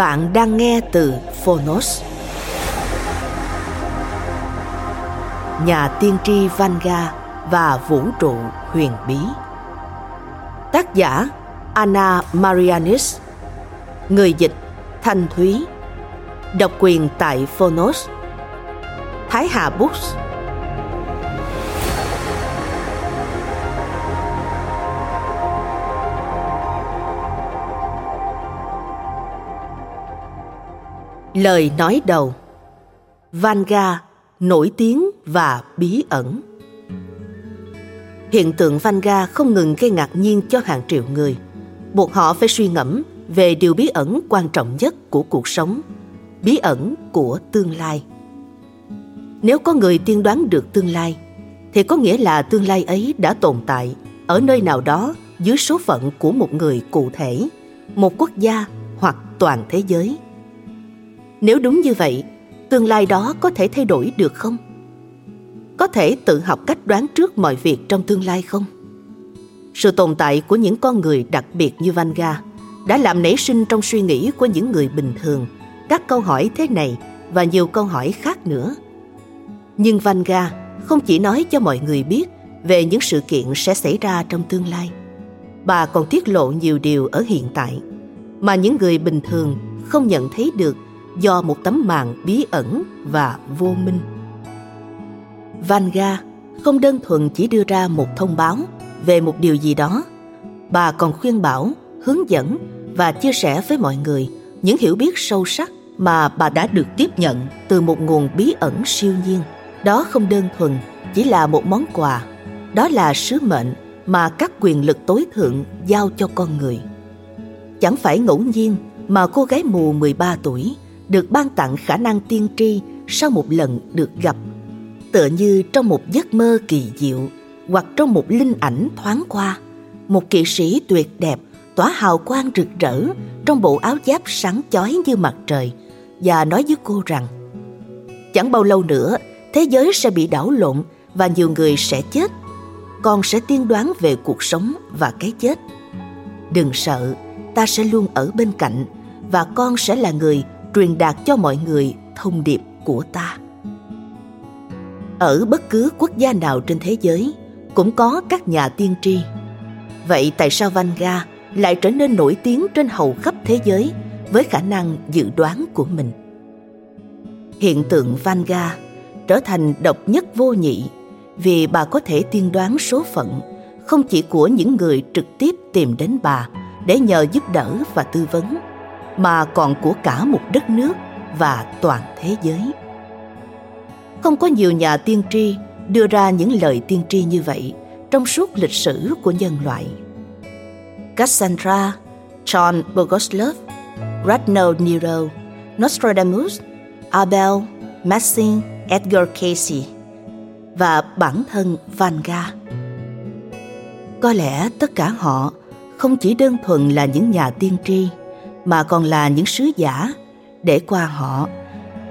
Bạn đang nghe từ Phonos. Nhà tiên tri Vanga và vũ trụ huyền bí. Tác giả, Anna Marianis. Người dịch, Thanh Thúy. Độc quyền tại Phonos. Thái Hà Books. Lời nói đầu. Vanga nổi tiếng và bí ẩn. Hiện tượng Vanga không ngừng gây ngạc nhiên cho hàng triệu người. Buộc họ phải suy ngẫm về điều bí ẩn quan trọng nhất của cuộc sống, bí ẩn của tương lai. Nếu có người tiên đoán được tương lai, thì có nghĩa là tương lai ấy đã tồn tại ở nơi nào đó dưới số phận của một người cụ thể, một quốc gia hoặc toàn thế giới nếu đúng như vậy, tương lai đó có thể thay đổi được không? Có thể tự học cách đoán trước mọi việc trong tương lai không? Sự tồn tại của những con người đặc biệt như Vanga đã làm nảy sinh trong suy nghĩ của những người bình thường các câu hỏi thế này và nhiều câu hỏi khác nữa. Nhưng Vanga không chỉ nói cho mọi người biết về những sự kiện sẽ xảy ra trong tương lai. Bà còn tiết lộ nhiều điều ở hiện tại mà những người bình thường không nhận thấy được do một tấm màn bí ẩn và vô minh. Vanga không đơn thuần chỉ đưa ra một thông báo về một điều gì đó, bà còn khuyên bảo, hướng dẫn và chia sẻ với mọi người những hiểu biết sâu sắc mà bà đã được tiếp nhận từ một nguồn bí ẩn siêu nhiên. Đó không đơn thuần chỉ là một món quà, đó là sứ mệnh mà các quyền lực tối thượng giao cho con người. Chẳng phải ngẫu nhiên mà cô gái mù 13 tuổi được ban tặng khả năng tiên tri sau một lần được gặp, tựa như trong một giấc mơ kỳ diệu hoặc trong một linh ảnh thoáng qua. Một kỵ sĩ tuyệt đẹp, tỏa hào quang rực rỡ trong bộ áo giáp sáng chói như mặt trời và nói với cô rằng, chẳng bao lâu nữa, thế giới sẽ bị đảo lộn và nhiều người sẽ chết. Con sẽ tiên đoán về cuộc sống và cái chết. Đừng sợ, ta sẽ luôn ở bên cạnh và con sẽ là người truyền đạt cho mọi người thông điệp của ta. Ở bất cứ quốc gia nào trên thế giới, cũng có các nhà tiên tri. Vậy tại sao vanga lại trở nên nổi tiếng trên hầu khắp thế giới với khả năng dự đoán của mình? Hiện tượng vanga trở thành độc nhất vô nhị vì bà có thể tiên đoán số phận không chỉ của những người trực tiếp tìm đến bà để nhờ giúp đỡ và tư vấn mà còn của cả một đất nước và toàn thế giới không có nhiều nhà tiên tri đưa ra những lời tiên tri như vậy trong suốt lịch sử của nhân loại Cassandra, John bogoslav Radno Nero, Nostradamus, Abel, messing Edgar Casey và bản thân Vanga. Có lẽ tất cả họ không chỉ đơn thuần là những nhà tiên tri mà còn là những sứ giả để qua họ,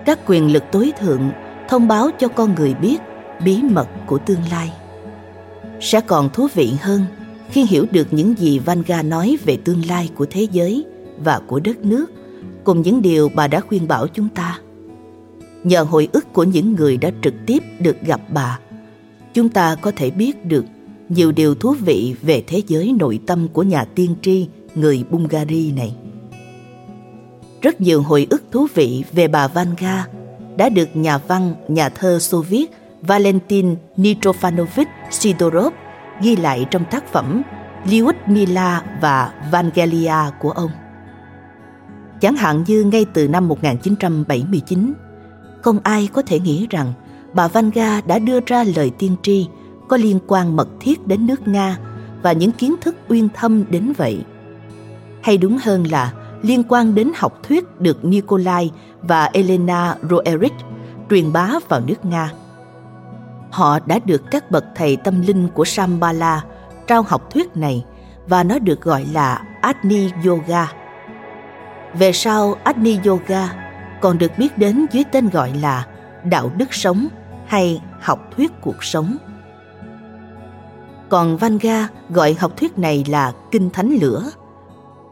các quyền lực tối thượng thông báo cho con người biết bí mật của tương lai sẽ còn thú vị hơn khi hiểu được những gì Vanga nói về tương lai của thế giới và của đất nước cùng những điều bà đã khuyên bảo chúng ta. nhờ hồi ức của những người đã trực tiếp được gặp bà, chúng ta có thể biết được nhiều điều thú vị về thế giới nội tâm của nhà tiên tri người Bulgari này. Rất nhiều hồi ức thú vị về bà Vanga đã được nhà văn, nhà thơ Xô Viết Valentin Nitrofanovich Sidorov ghi lại trong tác phẩm Lyudmila và Vangelia của ông. Chẳng hạn như ngay từ năm 1979, không ai có thể nghĩ rằng bà Vanga đã đưa ra lời tiên tri có liên quan mật thiết đến nước Nga và những kiến thức uyên thâm đến vậy. Hay đúng hơn là liên quan đến học thuyết được Nikolai và Elena Roerich truyền bá vào nước Nga. Họ đã được các bậc thầy tâm linh của Shambhala trao học thuyết này và nó được gọi là Agni Yoga. Về sau, Agni Yoga còn được biết đến dưới tên gọi là đạo đức sống hay học thuyết cuộc sống. Còn Vanga gọi học thuyết này là kinh thánh lửa.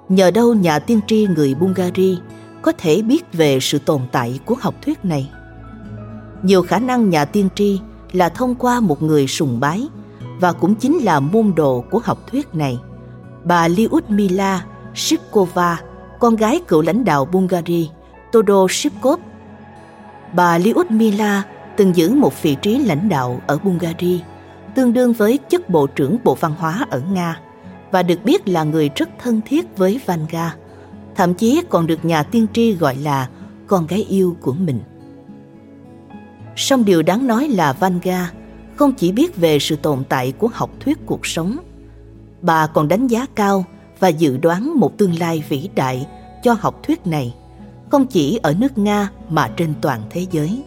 Nhờ đâu nhà tiên tri người Bungary có thể biết về sự tồn tại của học thuyết này? Nhiều khả năng nhà tiên tri là thông qua một người sùng bái và cũng chính là môn đồ của học thuyết này. Bà Lyudmila Shipkova, con gái cựu lãnh đạo Bungary Todor Shipkov. Bà Lyudmila từng giữ một vị trí lãnh đạo ở Bulgaria, tương đương với chức Bộ trưởng Bộ Văn hóa ở Nga và được biết là người rất thân thiết với Vanga, thậm chí còn được nhà tiên tri gọi là con gái yêu của mình. Song điều đáng nói là Vanga không chỉ biết về sự tồn tại của học thuyết cuộc sống, bà còn đánh giá cao và dự đoán một tương lai vĩ đại cho học thuyết này, không chỉ ở nước Nga mà trên toàn thế giới.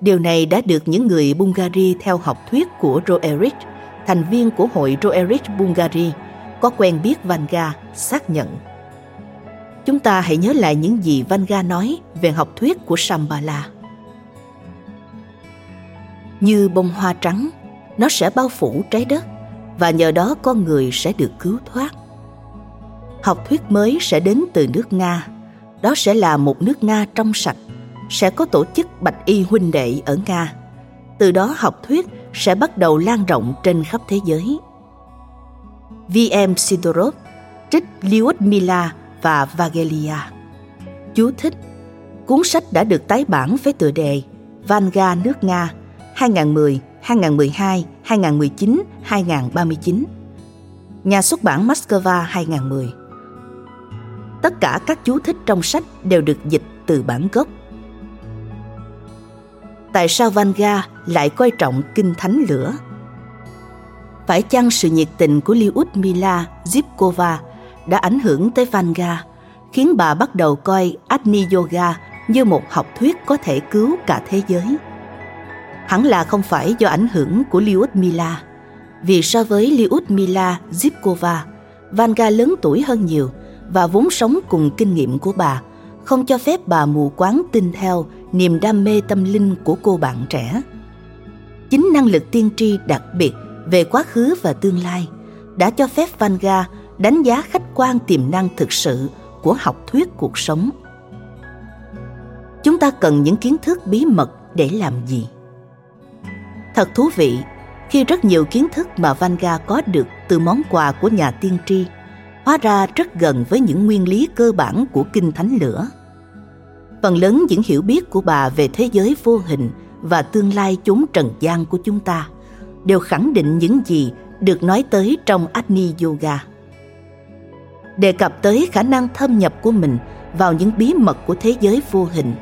Điều này đã được những người Bulgari theo học thuyết của Roerich, thành viên của hội Roerich Bulgari, có quen biết Vanga xác nhận. Chúng ta hãy nhớ lại những gì Vanga nói về học thuyết của Shambhala. Như bông hoa trắng, nó sẽ bao phủ trái đất và nhờ đó con người sẽ được cứu thoát. Học thuyết mới sẽ đến từ nước Nga. Đó sẽ là một nước Nga trong sạch sẽ có tổ chức bạch y huynh đệ ở Nga. Từ đó học thuyết sẽ bắt đầu lan rộng trên khắp thế giới. V.M. Sidorov trích Lyudmila và Vagelia. Chú thích Cuốn sách đã được tái bản với tựa đề Vanga nước Nga 2010, 2012, 2019, 2039. Nhà xuất bản Moscow 2010. Tất cả các chú thích trong sách đều được dịch từ bản gốc tại sao Vanga lại coi trọng kinh thánh lửa? Phải chăng sự nhiệt tình của Lyudmila Zipkova đã ảnh hưởng tới Vanga, khiến bà bắt đầu coi Agni Yoga như một học thuyết có thể cứu cả thế giới? Hẳn là không phải do ảnh hưởng của Lyudmila, vì so với Lyudmila Zipkova, Vanga lớn tuổi hơn nhiều và vốn sống cùng kinh nghiệm của bà, không cho phép bà mù quáng tin theo niềm đam mê tâm linh của cô bạn trẻ. Chính năng lực tiên tri đặc biệt về quá khứ và tương lai đã cho phép Vanga đánh giá khách quan tiềm năng thực sự của học thuyết cuộc sống. Chúng ta cần những kiến thức bí mật để làm gì? Thật thú vị, khi rất nhiều kiến thức mà Vanga có được từ món quà của nhà tiên tri, hóa ra rất gần với những nguyên lý cơ bản của kinh thánh lửa phần lớn những hiểu biết của bà về thế giới vô hình và tương lai chốn trần gian của chúng ta đều khẳng định những gì được nói tới trong Agni Yoga. Đề cập tới khả năng thâm nhập của mình vào những bí mật của thế giới vô hình,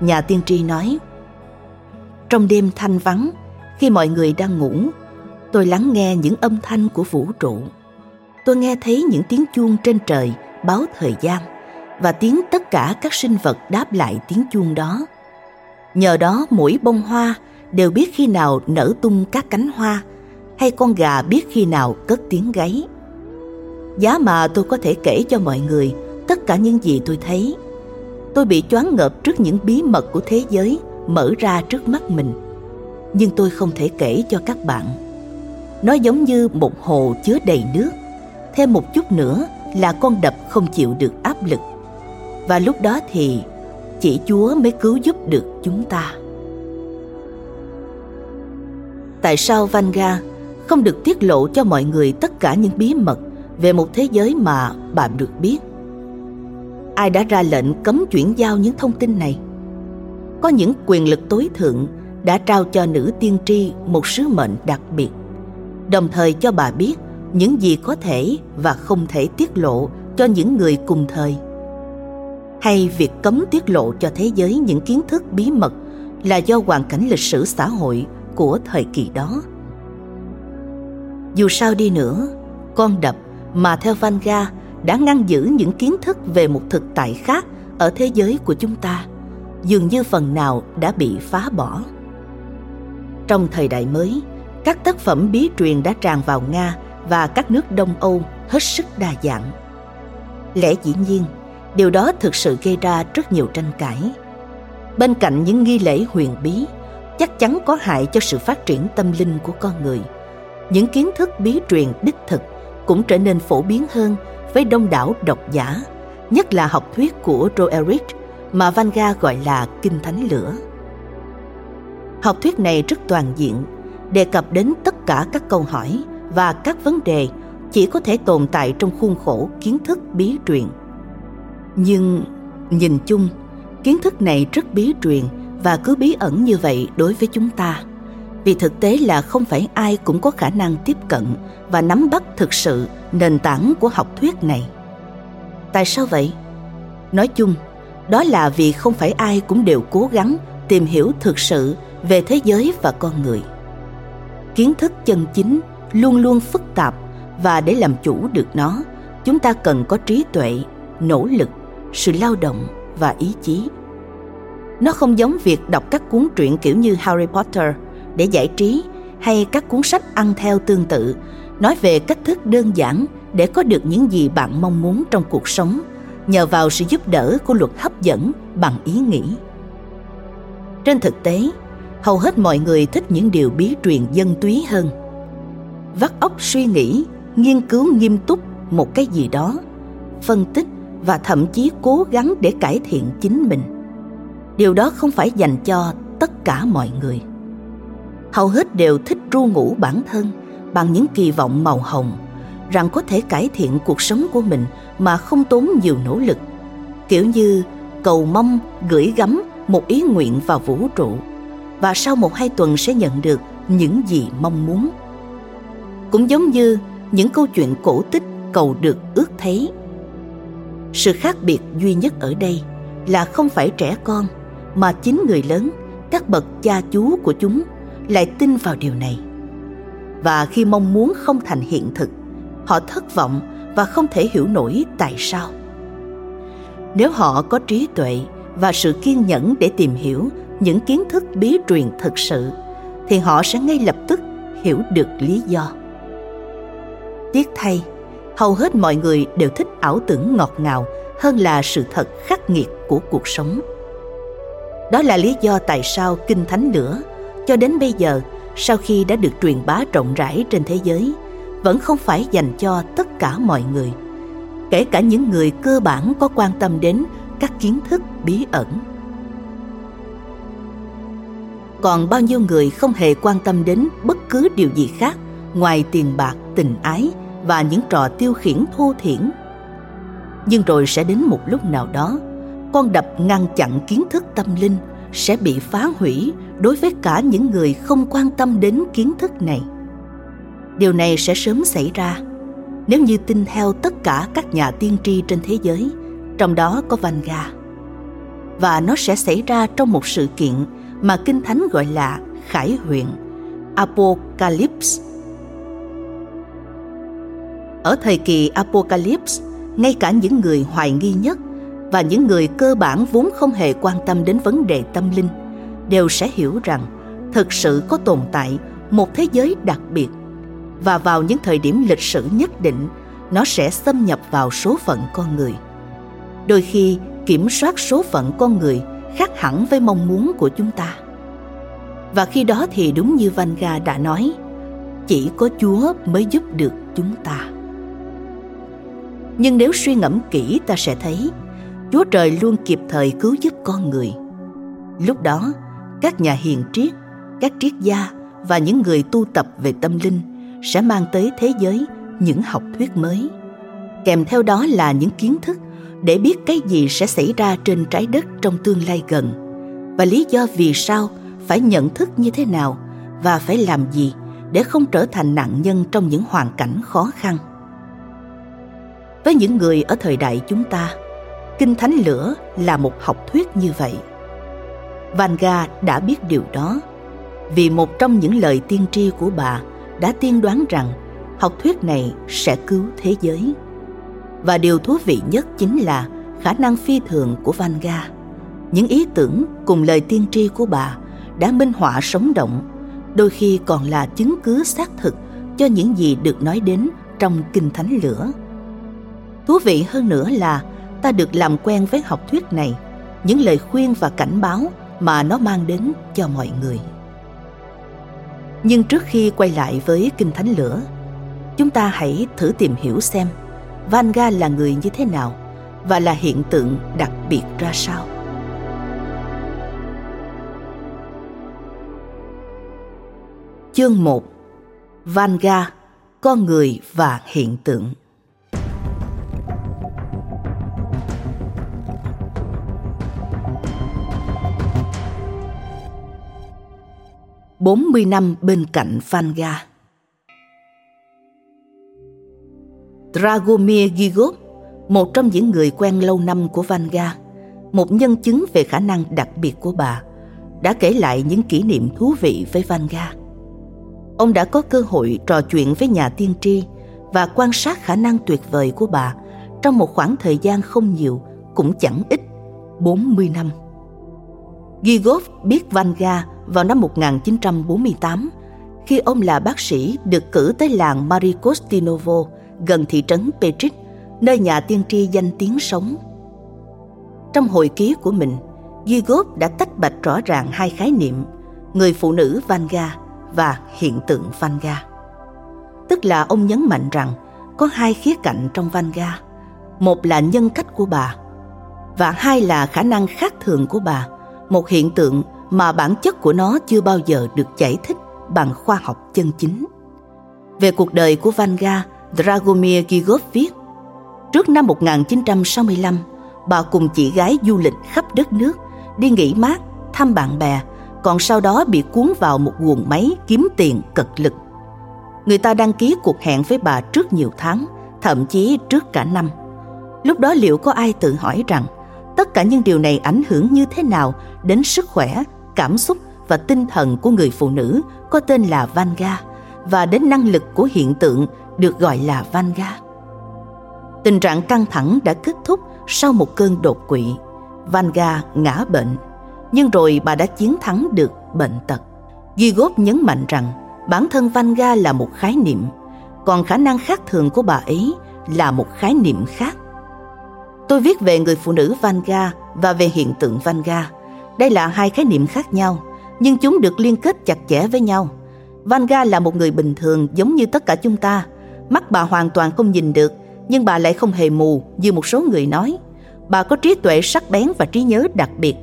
nhà tiên tri nói Trong đêm thanh vắng, khi mọi người đang ngủ, tôi lắng nghe những âm thanh của vũ trụ. Tôi nghe thấy những tiếng chuông trên trời báo thời gian và tiếng tất cả các sinh vật đáp lại tiếng chuông đó. Nhờ đó mỗi bông hoa đều biết khi nào nở tung các cánh hoa, hay con gà biết khi nào cất tiếng gáy. Giá mà tôi có thể kể cho mọi người, tất cả những gì tôi thấy. Tôi bị choáng ngợp trước những bí mật của thế giới mở ra trước mắt mình. Nhưng tôi không thể kể cho các bạn. Nó giống như một hồ chứa đầy nước. Thêm một chút nữa là con đập không chịu được áp lực và lúc đó thì chỉ Chúa mới cứu giúp được chúng ta. Tại sao Vanga không được tiết lộ cho mọi người tất cả những bí mật về một thế giới mà bà được biết? Ai đã ra lệnh cấm chuyển giao những thông tin này? Có những quyền lực tối thượng đã trao cho nữ tiên tri một sứ mệnh đặc biệt, đồng thời cho bà biết những gì có thể và không thể tiết lộ cho những người cùng thời hay việc cấm tiết lộ cho thế giới những kiến thức bí mật là do hoàn cảnh lịch sử xã hội của thời kỳ đó. Dù sao đi nữa, con đập mà theo Vanga đã ngăn giữ những kiến thức về một thực tại khác ở thế giới của chúng ta, dường như phần nào đã bị phá bỏ. Trong thời đại mới, các tác phẩm bí truyền đã tràn vào nga và các nước đông âu hết sức đa dạng. Lẽ dĩ nhiên điều đó thực sự gây ra rất nhiều tranh cãi bên cạnh những nghi lễ huyền bí chắc chắn có hại cho sự phát triển tâm linh của con người những kiến thức bí truyền đích thực cũng trở nên phổ biến hơn với đông đảo độc giả nhất là học thuyết của Roerich mà Vanga gọi là kinh thánh lửa. Học thuyết này rất toàn diện, đề cập đến tất cả các câu hỏi và các vấn đề chỉ có thể tồn tại trong khuôn khổ kiến thức bí truyền. Nhưng nhìn chung, kiến thức này rất bí truyền và cứ bí ẩn như vậy đối với chúng ta. Vì thực tế là không phải ai cũng có khả năng tiếp cận và nắm bắt thực sự nền tảng của học thuyết này. Tại sao vậy? Nói chung, đó là vì không phải ai cũng đều cố gắng tìm hiểu thực sự về thế giới và con người. Kiến thức chân chính luôn luôn phức tạp và để làm chủ được nó, chúng ta cần có trí tuệ, nỗ lực sự lao động và ý chí. Nó không giống việc đọc các cuốn truyện kiểu như Harry Potter để giải trí hay các cuốn sách ăn theo tương tự nói về cách thức đơn giản để có được những gì bạn mong muốn trong cuộc sống nhờ vào sự giúp đỡ của luật hấp dẫn bằng ý nghĩ. Trên thực tế, hầu hết mọi người thích những điều bí truyền dân túy hơn. Vắt óc suy nghĩ, nghiên cứu nghiêm túc một cái gì đó, phân tích và thậm chí cố gắng để cải thiện chính mình. Điều đó không phải dành cho tất cả mọi người. Hầu hết đều thích ru ngủ bản thân bằng những kỳ vọng màu hồng, rằng có thể cải thiện cuộc sống của mình mà không tốn nhiều nỗ lực. Kiểu như cầu mong, gửi gắm một ý nguyện vào vũ trụ, và sau một hai tuần sẽ nhận được những gì mong muốn. Cũng giống như những câu chuyện cổ tích cầu được ước thấy sự khác biệt duy nhất ở đây là không phải trẻ con, mà chính người lớn, các bậc cha chú của chúng lại tin vào điều này. Và khi mong muốn không thành hiện thực, họ thất vọng và không thể hiểu nổi tại sao. Nếu họ có trí tuệ và sự kiên nhẫn để tìm hiểu những kiến thức bí truyền thực sự, thì họ sẽ ngay lập tức hiểu được lý do. Tiếc thay hầu hết mọi người đều thích ảo tưởng ngọt ngào hơn là sự thật khắc nghiệt của cuộc sống. Đó là lý do tại sao kinh thánh lửa cho đến bây giờ, sau khi đã được truyền bá rộng rãi trên thế giới, vẫn không phải dành cho tất cả mọi người, kể cả những người cơ bản có quan tâm đến các kiến thức bí ẩn. Còn bao nhiêu người không hề quan tâm đến bất cứ điều gì khác ngoài tiền bạc, tình ái và những trò tiêu khiển thô thiển. Nhưng rồi sẽ đến một lúc nào đó, con đập ngăn chặn kiến thức tâm linh sẽ bị phá hủy đối với cả những người không quan tâm đến kiến thức này. Điều này sẽ sớm xảy ra. Nếu như tin theo tất cả các nhà tiên tri trên thế giới, trong đó có vanga và nó sẽ xảy ra trong một sự kiện mà kinh thánh gọi là khải huyện apocalypse ở thời kỳ apocalypse, ngay cả những người hoài nghi nhất và những người cơ bản vốn không hề quan tâm đến vấn đề tâm linh đều sẽ hiểu rằng thực sự có tồn tại một thế giới đặc biệt. Và vào những thời điểm lịch sử nhất định, nó sẽ xâm nhập vào số phận con người. Đôi khi, kiểm soát số phận con người khác hẳn với mong muốn của chúng ta. Và khi đó thì đúng như vanga đã nói, chỉ có chúa mới giúp được chúng ta nhưng nếu suy ngẫm kỹ ta sẽ thấy Chúa Trời luôn kịp thời cứu giúp con người. Lúc đó, các nhà hiền triết, các triết gia và những người tu tập về tâm linh sẽ mang tới thế giới những học thuyết mới. Kèm theo đó là những kiến thức để biết cái gì sẽ xảy ra trên trái đất trong tương lai gần và lý do vì sao phải nhận thức như thế nào và phải làm gì để không trở thành nạn nhân trong những hoàn cảnh khó khăn. Với những người ở thời đại chúng ta, Kinh Thánh Lửa là một học thuyết như vậy. Vanga đã biết điều đó vì một trong những lời tiên tri của bà đã tiên đoán rằng học thuyết này sẽ cứu thế giới. Và điều thú vị nhất chính là khả năng phi thường của Vanga. Những ý tưởng cùng lời tiên tri của bà đã minh họa sống động, đôi khi còn là chứng cứ xác thực cho những gì được nói đến trong Kinh Thánh Lửa. Thú vị hơn nữa là ta được làm quen với học thuyết này, những lời khuyên và cảnh báo mà nó mang đến cho mọi người. Nhưng trước khi quay lại với Kinh Thánh Lửa, chúng ta hãy thử tìm hiểu xem Vanga là người như thế nào và là hiện tượng đặc biệt ra sao. Chương 1 Vanga, con người và hiện tượng 40 năm bên cạnh Vanga. Dragomir Gigov, một trong những người quen lâu năm của Vanga, một nhân chứng về khả năng đặc biệt của bà, đã kể lại những kỷ niệm thú vị với Vanga. Ông đã có cơ hội trò chuyện với nhà tiên tri và quan sát khả năng tuyệt vời của bà trong một khoảng thời gian không nhiều, cũng chẳng ít, 40 năm. Gigov biết Vanga vào năm 1948 khi ông là bác sĩ được cử tới làng Marikostinovo gần thị trấn Petric, nơi nhà tiên tri danh tiếng sống. Trong hồi ký của mình, Gigov đã tách bạch rõ ràng hai khái niệm người phụ nữ Vanga và hiện tượng Vanga. Tức là ông nhấn mạnh rằng có hai khía cạnh trong Vanga. Một là nhân cách của bà và hai là khả năng khác thường của bà, một hiện tượng mà bản chất của nó chưa bao giờ được giải thích bằng khoa học chân chính. Về cuộc đời của Vanga, Dragomir Gigov viết Trước năm 1965, bà cùng chị gái du lịch khắp đất nước, đi nghỉ mát, thăm bạn bè, còn sau đó bị cuốn vào một guồng máy kiếm tiền cật lực. Người ta đăng ký cuộc hẹn với bà trước nhiều tháng, thậm chí trước cả năm. Lúc đó liệu có ai tự hỏi rằng tất cả những điều này ảnh hưởng như thế nào đến sức khỏe cảm xúc và tinh thần của người phụ nữ có tên là Vanga và đến năng lực của hiện tượng được gọi là Vanga. Tình trạng căng thẳng đã kết thúc sau một cơn đột quỵ. Vanga ngã bệnh, nhưng rồi bà đã chiến thắng được bệnh tật. Gigop nhấn mạnh rằng bản thân Vanga là một khái niệm, còn khả năng khác thường của bà ấy là một khái niệm khác. Tôi viết về người phụ nữ Vanga và về hiện tượng Vanga đây là hai khái niệm khác nhau, nhưng chúng được liên kết chặt chẽ với nhau. Vanga là một người bình thường giống như tất cả chúng ta. Mắt bà hoàn toàn không nhìn được, nhưng bà lại không hề mù như một số người nói. Bà có trí tuệ sắc bén và trí nhớ đặc biệt.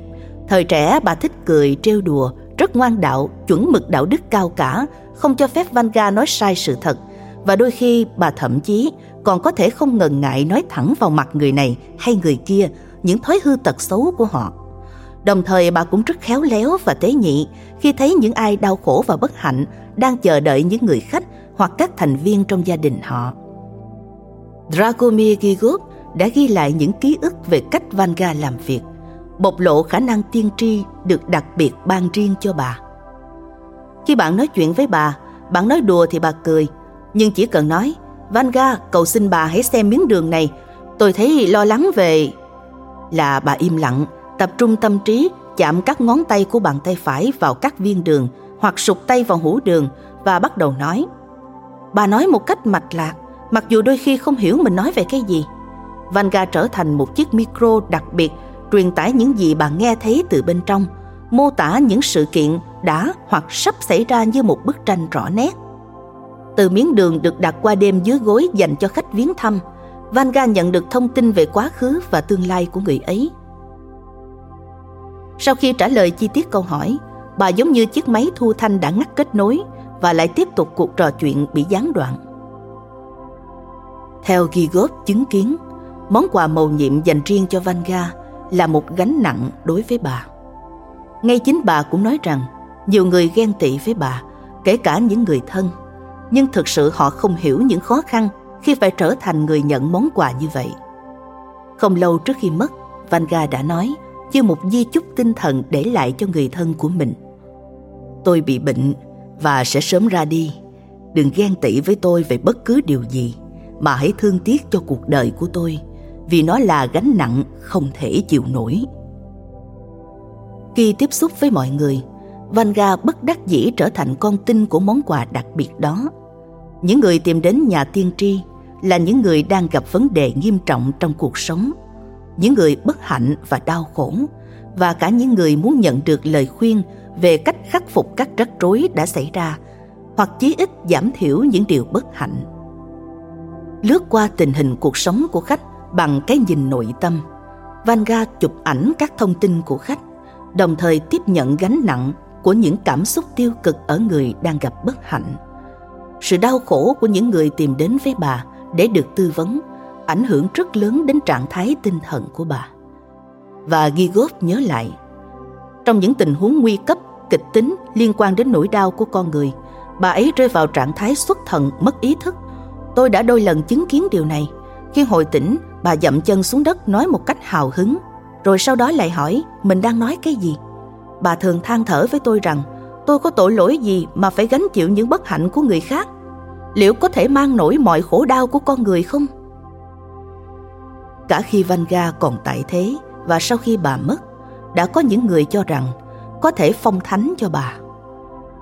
Thời trẻ bà thích cười, trêu đùa, rất ngoan đạo, chuẩn mực đạo đức cao cả, không cho phép Vanga nói sai sự thật. Và đôi khi bà thậm chí còn có thể không ngần ngại nói thẳng vào mặt người này hay người kia những thói hư tật xấu của họ. Đồng thời bà cũng rất khéo léo và tế nhị khi thấy những ai đau khổ và bất hạnh đang chờ đợi những người khách hoặc các thành viên trong gia đình họ. Dragomir Gigop đã ghi lại những ký ức về cách Vanga làm việc, bộc lộ khả năng tiên tri được đặc biệt ban riêng cho bà. Khi bạn nói chuyện với bà, bạn nói đùa thì bà cười, nhưng chỉ cần nói Vanga, cầu xin bà hãy xem miếng đường này, tôi thấy lo lắng về... Là bà im lặng tập trung tâm trí chạm các ngón tay của bàn tay phải vào các viên đường hoặc sụp tay vào hũ đường và bắt đầu nói. Bà nói một cách mạch lạc, mặc dù đôi khi không hiểu mình nói về cái gì. Vanga trở thành một chiếc micro đặc biệt truyền tải những gì bà nghe thấy từ bên trong, mô tả những sự kiện đã hoặc sắp xảy ra như một bức tranh rõ nét. Từ miếng đường được đặt qua đêm dưới gối dành cho khách viếng thăm, Vanga nhận được thông tin về quá khứ và tương lai của người ấy. Sau khi trả lời chi tiết câu hỏi, bà giống như chiếc máy thu thanh đã ngắt kết nối và lại tiếp tục cuộc trò chuyện bị gián đoạn. Theo ghi góp chứng kiến, món quà màu nhiệm dành riêng cho Vanga là một gánh nặng đối với bà. Ngay chính bà cũng nói rằng nhiều người ghen tị với bà, kể cả những người thân. Nhưng thực sự họ không hiểu những khó khăn khi phải trở thành người nhận món quà như vậy. Không lâu trước khi mất, Vanga đã nói như một di chúc tinh thần để lại cho người thân của mình. Tôi bị bệnh và sẽ sớm ra đi. Đừng ghen tị với tôi về bất cứ điều gì, mà hãy thương tiếc cho cuộc đời của tôi, vì nó là gánh nặng không thể chịu nổi. Khi tiếp xúc với mọi người, Vanga bất đắc dĩ trở thành con tin của món quà đặc biệt đó. Những người tìm đến nhà tiên tri là những người đang gặp vấn đề nghiêm trọng trong cuộc sống, những người bất hạnh và đau khổ, và cả những người muốn nhận được lời khuyên về cách khắc phục các rắc rối đã xảy ra hoặc chí ít giảm thiểu những điều bất hạnh. Lướt qua tình hình cuộc sống của khách bằng cái nhìn nội tâm, Vanga chụp ảnh các thông tin của khách, đồng thời tiếp nhận gánh nặng của những cảm xúc tiêu cực ở người đang gặp bất hạnh. Sự đau khổ của những người tìm đến với bà để được tư vấn ảnh hưởng rất lớn đến trạng thái tinh thần của bà. Và Gigov nhớ lại, trong những tình huống nguy cấp, kịch tính liên quan đến nỗi đau của con người, bà ấy rơi vào trạng thái xuất thần, mất ý thức. Tôi đã đôi lần chứng kiến điều này. Khi hồi tỉnh, bà dậm chân xuống đất nói một cách hào hứng, rồi sau đó lại hỏi mình đang nói cái gì. Bà thường than thở với tôi rằng tôi có tội lỗi gì mà phải gánh chịu những bất hạnh của người khác? Liệu có thể mang nổi mọi khổ đau của con người không? Cả khi Vanga còn tại thế và sau khi bà mất, đã có những người cho rằng có thể phong thánh cho bà.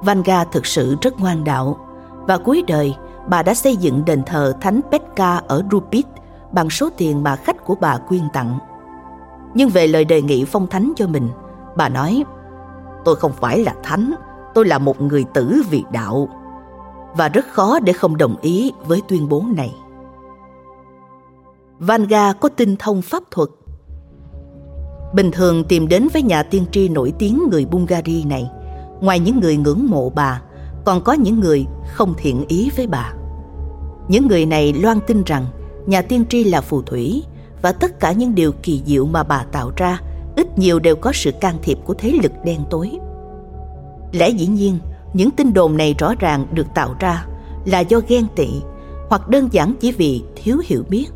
Vanga thực sự rất ngoan đạo và cuối đời bà đã xây dựng đền thờ Thánh Petka ở Rupit bằng số tiền mà khách của bà quyên tặng. Nhưng về lời đề nghị phong thánh cho mình, bà nói Tôi không phải là thánh, tôi là một người tử vì đạo. Và rất khó để không đồng ý với tuyên bố này. Vanga có tinh thông pháp thuật. Bình thường tìm đến với nhà tiên tri nổi tiếng người Bungary này, ngoài những người ngưỡng mộ bà, còn có những người không thiện ý với bà. Những người này loan tin rằng nhà tiên tri là phù thủy và tất cả những điều kỳ diệu mà bà tạo ra ít nhiều đều có sự can thiệp của thế lực đen tối. Lẽ dĩ nhiên, những tin đồn này rõ ràng được tạo ra là do ghen tị hoặc đơn giản chỉ vì thiếu hiểu biết.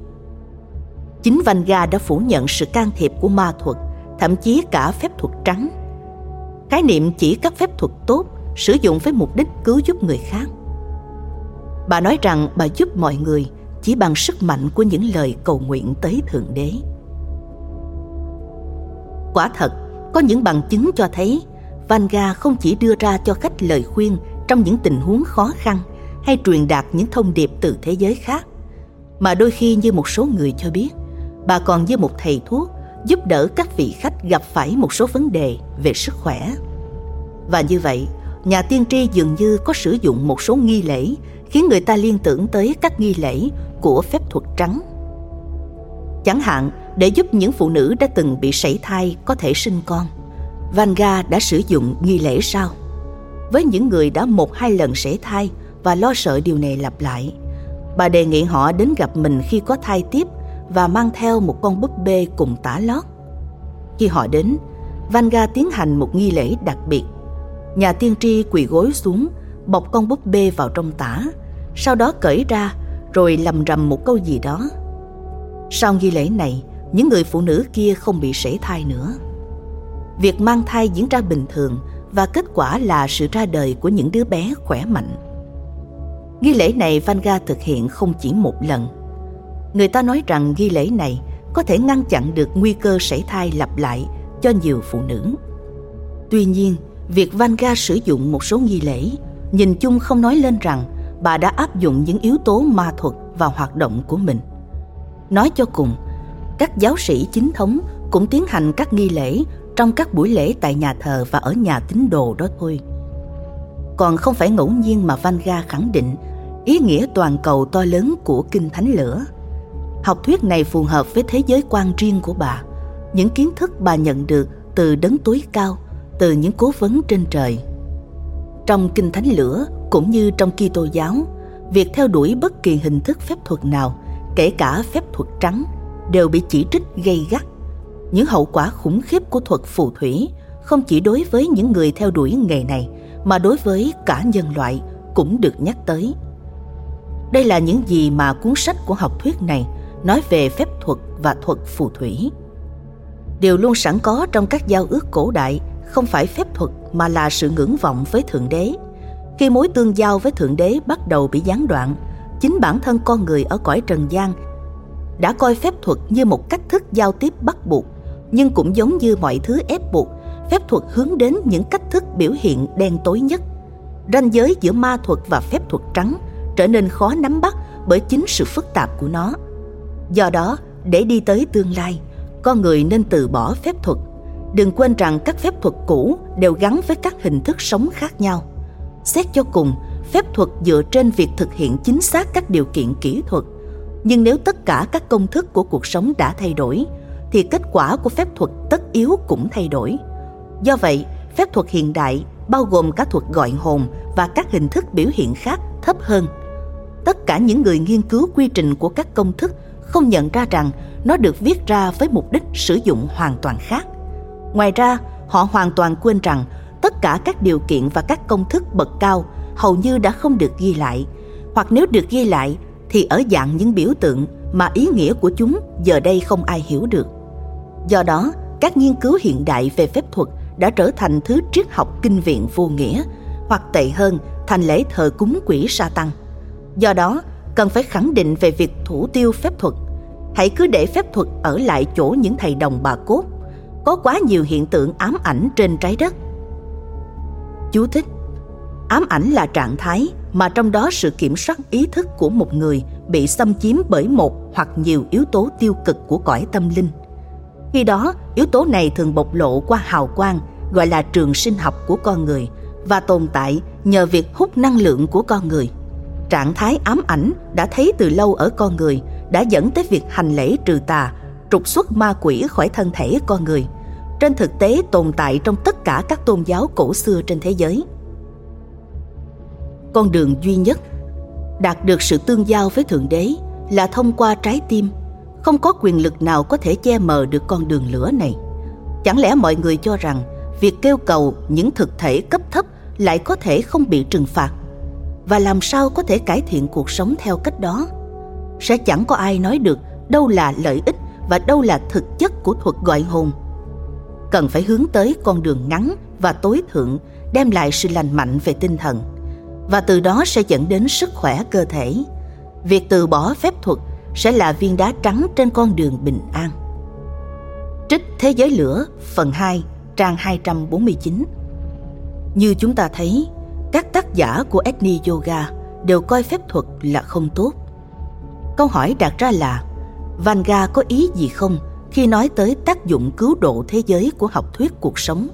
Chính Vanga đã phủ nhận sự can thiệp của ma thuật, thậm chí cả phép thuật trắng. Khái niệm chỉ các phép thuật tốt sử dụng với mục đích cứu giúp người khác. Bà nói rằng bà giúp mọi người chỉ bằng sức mạnh của những lời cầu nguyện tới Thượng Đế. Quả thật, có những bằng chứng cho thấy Vanga không chỉ đưa ra cho khách lời khuyên trong những tình huống khó khăn hay truyền đạt những thông điệp từ thế giới khác, mà đôi khi như một số người cho biết, bà còn như một thầy thuốc giúp đỡ các vị khách gặp phải một số vấn đề về sức khỏe. Và như vậy, nhà tiên tri dường như có sử dụng một số nghi lễ khiến người ta liên tưởng tới các nghi lễ của phép thuật trắng. Chẳng hạn, để giúp những phụ nữ đã từng bị sảy thai có thể sinh con, Vanga đã sử dụng nghi lễ sau. Với những người đã một hai lần sảy thai và lo sợ điều này lặp lại, bà đề nghị họ đến gặp mình khi có thai tiếp và mang theo một con búp bê cùng tả lót. Khi họ đến, Vanga tiến hành một nghi lễ đặc biệt. Nhà tiên tri quỳ gối xuống, bọc con búp bê vào trong tả, sau đó cởi ra rồi lầm rầm một câu gì đó. Sau nghi lễ này, những người phụ nữ kia không bị sảy thai nữa. Việc mang thai diễn ra bình thường và kết quả là sự ra đời của những đứa bé khỏe mạnh. Nghi lễ này Vanga thực hiện không chỉ một lần. Người ta nói rằng nghi lễ này có thể ngăn chặn được nguy cơ sảy thai lặp lại cho nhiều phụ nữ. Tuy nhiên, việc Vanga sử dụng một số nghi lễ nhìn chung không nói lên rằng bà đã áp dụng những yếu tố ma thuật vào hoạt động của mình. Nói cho cùng, các giáo sĩ chính thống cũng tiến hành các nghi lễ trong các buổi lễ tại nhà thờ và ở nhà tín đồ đó thôi. Còn không phải ngẫu nhiên mà Vanga khẳng định ý nghĩa toàn cầu to lớn của Kinh Thánh Lửa. Học thuyết này phù hợp với thế giới quan riêng của bà, những kiến thức bà nhận được từ đấng tối cao, từ những cố vấn trên trời. Trong Kinh Thánh Lửa cũng như trong Kitô giáo, việc theo đuổi bất kỳ hình thức phép thuật nào, kể cả phép thuật trắng, đều bị chỉ trích gây gắt. Những hậu quả khủng khiếp của thuật phù thủy không chỉ đối với những người theo đuổi nghề này mà đối với cả nhân loại cũng được nhắc tới. Đây là những gì mà cuốn sách của học thuyết này nói về phép thuật và thuật phù thủy. Điều luôn sẵn có trong các giao ước cổ đại không phải phép thuật mà là sự ngưỡng vọng với Thượng Đế. Khi mối tương giao với Thượng Đế bắt đầu bị gián đoạn, chính bản thân con người ở cõi trần gian đã coi phép thuật như một cách thức giao tiếp bắt buộc, nhưng cũng giống như mọi thứ ép buộc, phép thuật hướng đến những cách thức biểu hiện đen tối nhất. Ranh giới giữa ma thuật và phép thuật trắng trở nên khó nắm bắt bởi chính sự phức tạp của nó. Do đó, để đi tới tương lai, con người nên từ bỏ phép thuật. Đừng quên rằng các phép thuật cũ đều gắn với các hình thức sống khác nhau. Xét cho cùng, phép thuật dựa trên việc thực hiện chính xác các điều kiện kỹ thuật. Nhưng nếu tất cả các công thức của cuộc sống đã thay đổi, thì kết quả của phép thuật tất yếu cũng thay đổi. Do vậy, phép thuật hiện đại bao gồm cả thuật gọi hồn và các hình thức biểu hiện khác thấp hơn. Tất cả những người nghiên cứu quy trình của các công thức không nhận ra rằng nó được viết ra với mục đích sử dụng hoàn toàn khác. Ngoài ra, họ hoàn toàn quên rằng tất cả các điều kiện và các công thức bậc cao hầu như đã không được ghi lại, hoặc nếu được ghi lại thì ở dạng những biểu tượng mà ý nghĩa của chúng giờ đây không ai hiểu được. Do đó, các nghiên cứu hiện đại về phép thuật đã trở thành thứ triết học kinh viện vô nghĩa, hoặc tệ hơn, thành lễ thờ cúng quỷ sa tăng. Do đó, cần phải khẳng định về việc thủ tiêu phép thuật. Hãy cứ để phép thuật ở lại chỗ những thầy đồng bà cốt. Có quá nhiều hiện tượng ám ảnh trên trái đất. Chú thích Ám ảnh là trạng thái mà trong đó sự kiểm soát ý thức của một người bị xâm chiếm bởi một hoặc nhiều yếu tố tiêu cực của cõi tâm linh. Khi đó, yếu tố này thường bộc lộ qua hào quang, gọi là trường sinh học của con người và tồn tại nhờ việc hút năng lượng của con người – trạng thái ám ảnh đã thấy từ lâu ở con người đã dẫn tới việc hành lễ trừ tà, trục xuất ma quỷ khỏi thân thể con người. Trên thực tế tồn tại trong tất cả các tôn giáo cổ xưa trên thế giới. Con đường duy nhất đạt được sự tương giao với Thượng Đế là thông qua trái tim. Không có quyền lực nào có thể che mờ được con đường lửa này. Chẳng lẽ mọi người cho rằng việc kêu cầu những thực thể cấp thấp lại có thể không bị trừng phạt và làm sao có thể cải thiện cuộc sống theo cách đó sẽ chẳng có ai nói được đâu là lợi ích và đâu là thực chất của thuật gọi hồn. Cần phải hướng tới con đường ngắn và tối thượng đem lại sự lành mạnh về tinh thần. Và từ đó sẽ dẫn đến sức khỏe cơ thể. Việc từ bỏ phép thuật sẽ là viên đá trắng trên con đường bình an. Trích Thế giới lửa phần 2 trang 249 Như chúng ta thấy, các tác giả của Agni Yoga đều coi phép thuật là không tốt. Câu hỏi đặt ra là Vanga có ý gì không khi nói tới tác dụng cứu độ thế giới của học thuyết cuộc sống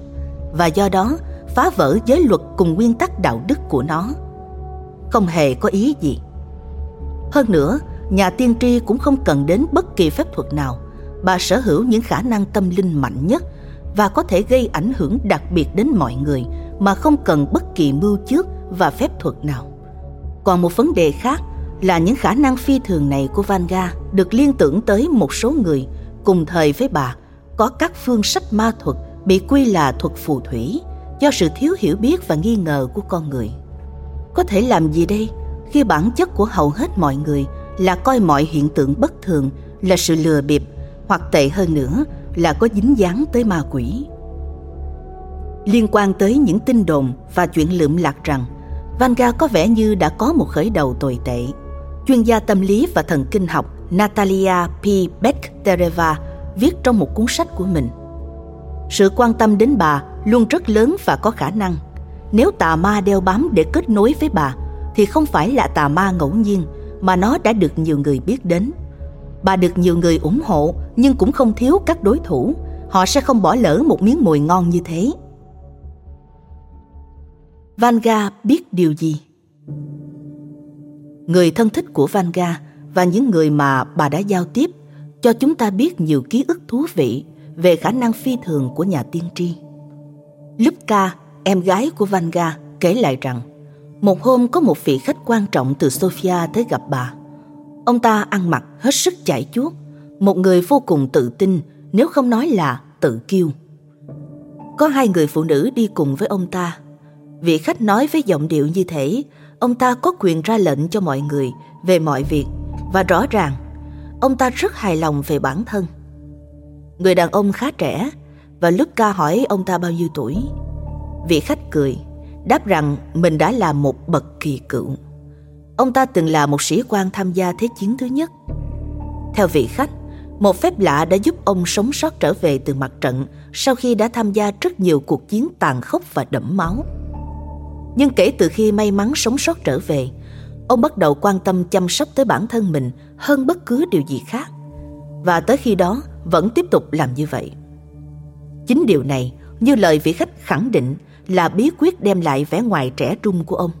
và do đó phá vỡ giới luật cùng nguyên tắc đạo đức của nó? Không hề có ý gì. Hơn nữa, nhà tiên tri cũng không cần đến bất kỳ phép thuật nào. Bà sở hữu những khả năng tâm linh mạnh nhất và có thể gây ảnh hưởng đặc biệt đến mọi người mà không cần bất kỳ mưu trước và phép thuật nào. Còn một vấn đề khác là những khả năng phi thường này của Vanga được liên tưởng tới một số người cùng thời với bà có các phương sách ma thuật bị quy là thuật phù thủy do sự thiếu hiểu biết và nghi ngờ của con người. Có thể làm gì đây khi bản chất của hầu hết mọi người là coi mọi hiện tượng bất thường là sự lừa bịp hoặc tệ hơn nữa là có dính dáng tới ma quỷ liên quan tới những tin đồn và chuyện lượm lạc rằng Vanga có vẻ như đã có một khởi đầu tồi tệ. Chuyên gia tâm lý và thần kinh học Natalia P. Bektereva viết trong một cuốn sách của mình. Sự quan tâm đến bà luôn rất lớn và có khả năng. Nếu tà ma đeo bám để kết nối với bà, thì không phải là tà ma ngẫu nhiên, mà nó đã được nhiều người biết đến. Bà được nhiều người ủng hộ, nhưng cũng không thiếu các đối thủ. Họ sẽ không bỏ lỡ một miếng mùi ngon như thế. Vanga biết điều gì? Người thân thích của Vanga và những người mà bà đã giao tiếp cho chúng ta biết nhiều ký ức thú vị về khả năng phi thường của nhà tiên tri. Lupka, em gái của Vanga, kể lại rằng một hôm có một vị khách quan trọng từ Sofia tới gặp bà. Ông ta ăn mặc hết sức chảy chuốt, một người vô cùng tự tin nếu không nói là tự kiêu. Có hai người phụ nữ đi cùng với ông ta. Vị khách nói với giọng điệu như thế, ông ta có quyền ra lệnh cho mọi người về mọi việc và rõ ràng ông ta rất hài lòng về bản thân. Người đàn ông khá trẻ và lúc ca hỏi ông ta bao nhiêu tuổi. Vị khách cười, đáp rằng mình đã là một bậc kỳ cựu. Ông ta từng là một sĩ quan tham gia Thế chiến thứ nhất. Theo vị khách, một phép lạ đã giúp ông sống sót trở về từ mặt trận sau khi đã tham gia rất nhiều cuộc chiến tàn khốc và đẫm máu. Nhưng kể từ khi may mắn sống sót trở về, ông bắt đầu quan tâm chăm sóc tới bản thân mình hơn bất cứ điều gì khác. Và tới khi đó vẫn tiếp tục làm như vậy. Chính điều này, như lời vị khách khẳng định, là bí quyết đem lại vẻ ngoài trẻ trung của ông.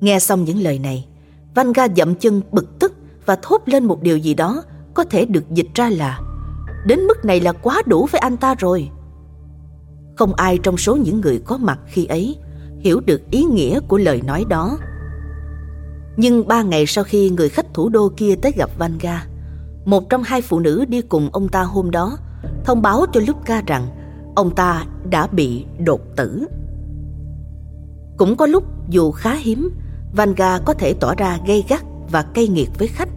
Nghe xong những lời này, Vanga dậm chân bực tức và thốt lên một điều gì đó có thể được dịch ra là Đến mức này là quá đủ với anh ta rồi. Không ai trong số những người có mặt khi ấy hiểu được ý nghĩa của lời nói đó. Nhưng ba ngày sau khi người khách thủ đô kia tới gặp Vanga, một trong hai phụ nữ đi cùng ông ta hôm đó thông báo cho Luca rằng ông ta đã bị đột tử. Cũng có lúc dù khá hiếm, Vanga có thể tỏ ra gay gắt và cay nghiệt với khách.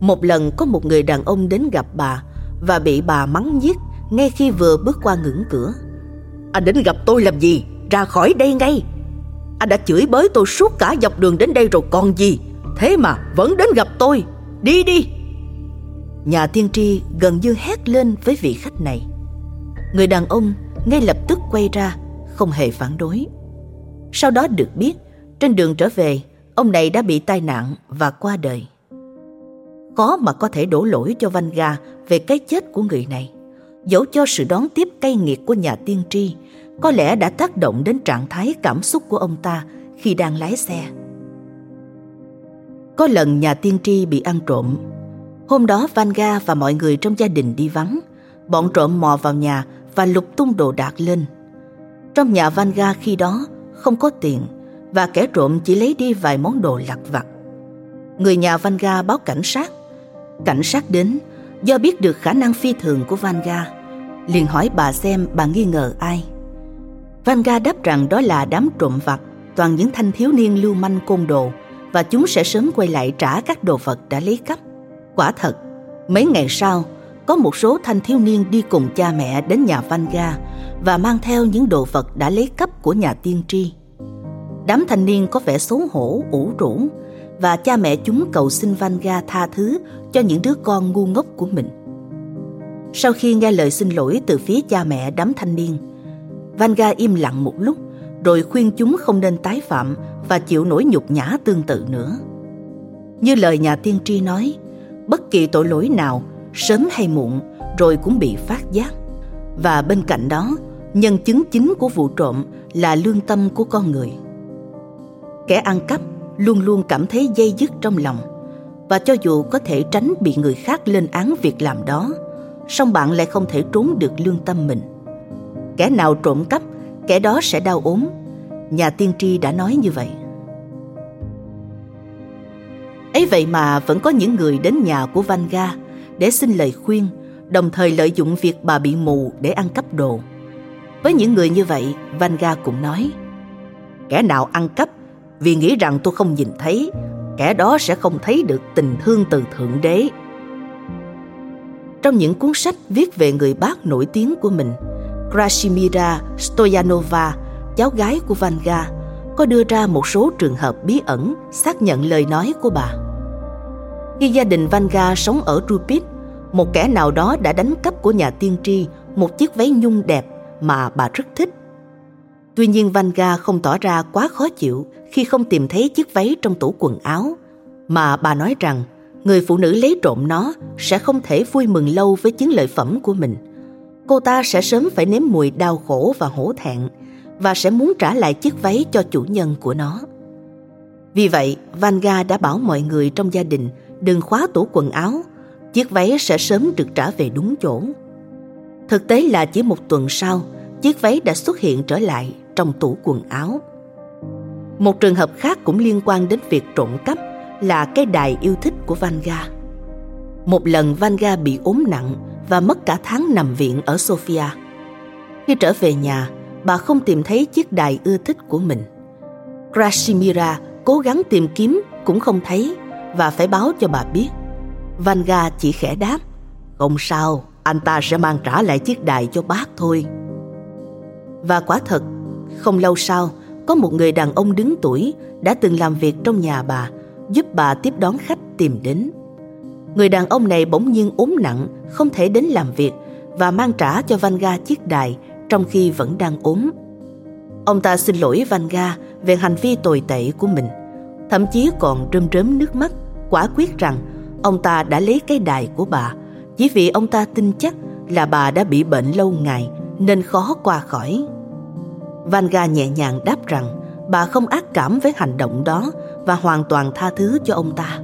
Một lần có một người đàn ông đến gặp bà và bị bà mắng nhiếc ngay khi vừa bước qua ngưỡng cửa. Anh đến gặp tôi làm gì? Ra khỏi đây ngay! Anh đã chửi bới tôi suốt cả dọc đường đến đây rồi còn gì? Thế mà vẫn đến gặp tôi! Đi đi! Nhà tiên tri gần như hét lên với vị khách này. Người đàn ông ngay lập tức quay ra, không hề phản đối. Sau đó được biết, trên đường trở về, ông này đã bị tai nạn và qua đời. Khó mà có thể đổ lỗi cho Vanga về cái chết của người này. Dẫu cho sự đón tiếp cay nghiệt của nhà tiên tri có lẽ đã tác động đến trạng thái cảm xúc của ông ta khi đang lái xe. Có lần nhà tiên tri bị ăn trộm. Hôm đó Vanga và mọi người trong gia đình đi vắng. Bọn trộm mò vào nhà và lục tung đồ đạc lên. Trong nhà Vanga khi đó không có tiền và kẻ trộm chỉ lấy đi vài món đồ lặt vặt. Người nhà Vanga báo cảnh sát. Cảnh sát đến, do biết được khả năng phi thường của Vanga. Liền hỏi bà xem bà nghi ngờ ai. Vanga đáp rằng đó là đám trộm vặt, toàn những thanh thiếu niên lưu manh côn đồ và chúng sẽ sớm quay lại trả các đồ vật đã lấy cắp. Quả thật, mấy ngày sau, có một số thanh thiếu niên đi cùng cha mẹ đến nhà Vanga và mang theo những đồ vật đã lấy cắp của nhà tiên tri. Đám thanh niên có vẻ xấu hổ, ủ rũ và cha mẹ chúng cầu xin Vanga tha thứ cho những đứa con ngu ngốc của mình. Sau khi nghe lời xin lỗi từ phía cha mẹ đám thanh niên, Vanga im lặng một lúc rồi khuyên chúng không nên tái phạm và chịu nỗi nhục nhã tương tự nữa. Như lời nhà tiên tri nói, bất kỳ tội lỗi nào sớm hay muộn rồi cũng bị phát giác. Và bên cạnh đó, nhân chứng chính của vụ trộm là lương tâm của con người. Kẻ ăn cắp luôn luôn cảm thấy dây dứt trong lòng và cho dù có thể tránh bị người khác lên án việc làm đó, song bạn lại không thể trốn được lương tâm mình. Kẻ nào trộm cắp, kẻ đó sẽ đau ốm. Nhà tiên tri đã nói như vậy. ấy vậy mà vẫn có những người đến nhà của Vanga để xin lời khuyên, đồng thời lợi dụng việc bà bị mù để ăn cắp đồ. Với những người như vậy, Vanga cũng nói, kẻ nào ăn cắp vì nghĩ rằng tôi không nhìn thấy, kẻ đó sẽ không thấy được tình thương từ Thượng Đế. Trong những cuốn sách viết về người bác nổi tiếng của mình, Krasimira Stoyanova, cháu gái của Vanga, có đưa ra một số trường hợp bí ẩn xác nhận lời nói của bà. Khi gia đình Vanga sống ở Rupit, một kẻ nào đó đã đánh cắp của nhà tiên tri một chiếc váy nhung đẹp mà bà rất thích. Tuy nhiên Vanga không tỏ ra quá khó chịu khi không tìm thấy chiếc váy trong tủ quần áo, mà bà nói rằng người phụ nữ lấy trộm nó sẽ không thể vui mừng lâu với chiến lợi phẩm của mình. Cô ta sẽ sớm phải nếm mùi đau khổ và hổ thẹn và sẽ muốn trả lại chiếc váy cho chủ nhân của nó. Vì vậy, Vanga đã bảo mọi người trong gia đình đừng khóa tủ quần áo, chiếc váy sẽ sớm được trả về đúng chỗ. Thực tế là chỉ một tuần sau, chiếc váy đã xuất hiện trở lại trong tủ quần áo. Một trường hợp khác cũng liên quan đến việc trộm cắp là cái đài yêu thích của Vanga. Một lần Vanga bị ốm nặng và mất cả tháng nằm viện ở Sofia. Khi trở về nhà, bà không tìm thấy chiếc đài ưa thích của mình. Krasimira cố gắng tìm kiếm cũng không thấy và phải báo cho bà biết. Vanga chỉ khẽ đáp, không sao, anh ta sẽ mang trả lại chiếc đài cho bác thôi. Và quả thật, không lâu sau, có một người đàn ông đứng tuổi đã từng làm việc trong nhà bà, giúp bà tiếp đón khách tìm đến. Người đàn ông này bỗng nhiên ốm nặng, không thể đến làm việc và mang trả cho Vanga chiếc đài trong khi vẫn đang ốm. Ông ta xin lỗi Vanga về hành vi tồi tệ của mình, thậm chí còn rơm rớm nước mắt, quả quyết rằng ông ta đã lấy cái đài của bà chỉ vì ông ta tin chắc là bà đã bị bệnh lâu ngày nên khó qua khỏi. Vanga nhẹ nhàng đáp rằng bà không ác cảm với hành động đó và hoàn toàn tha thứ cho ông ta.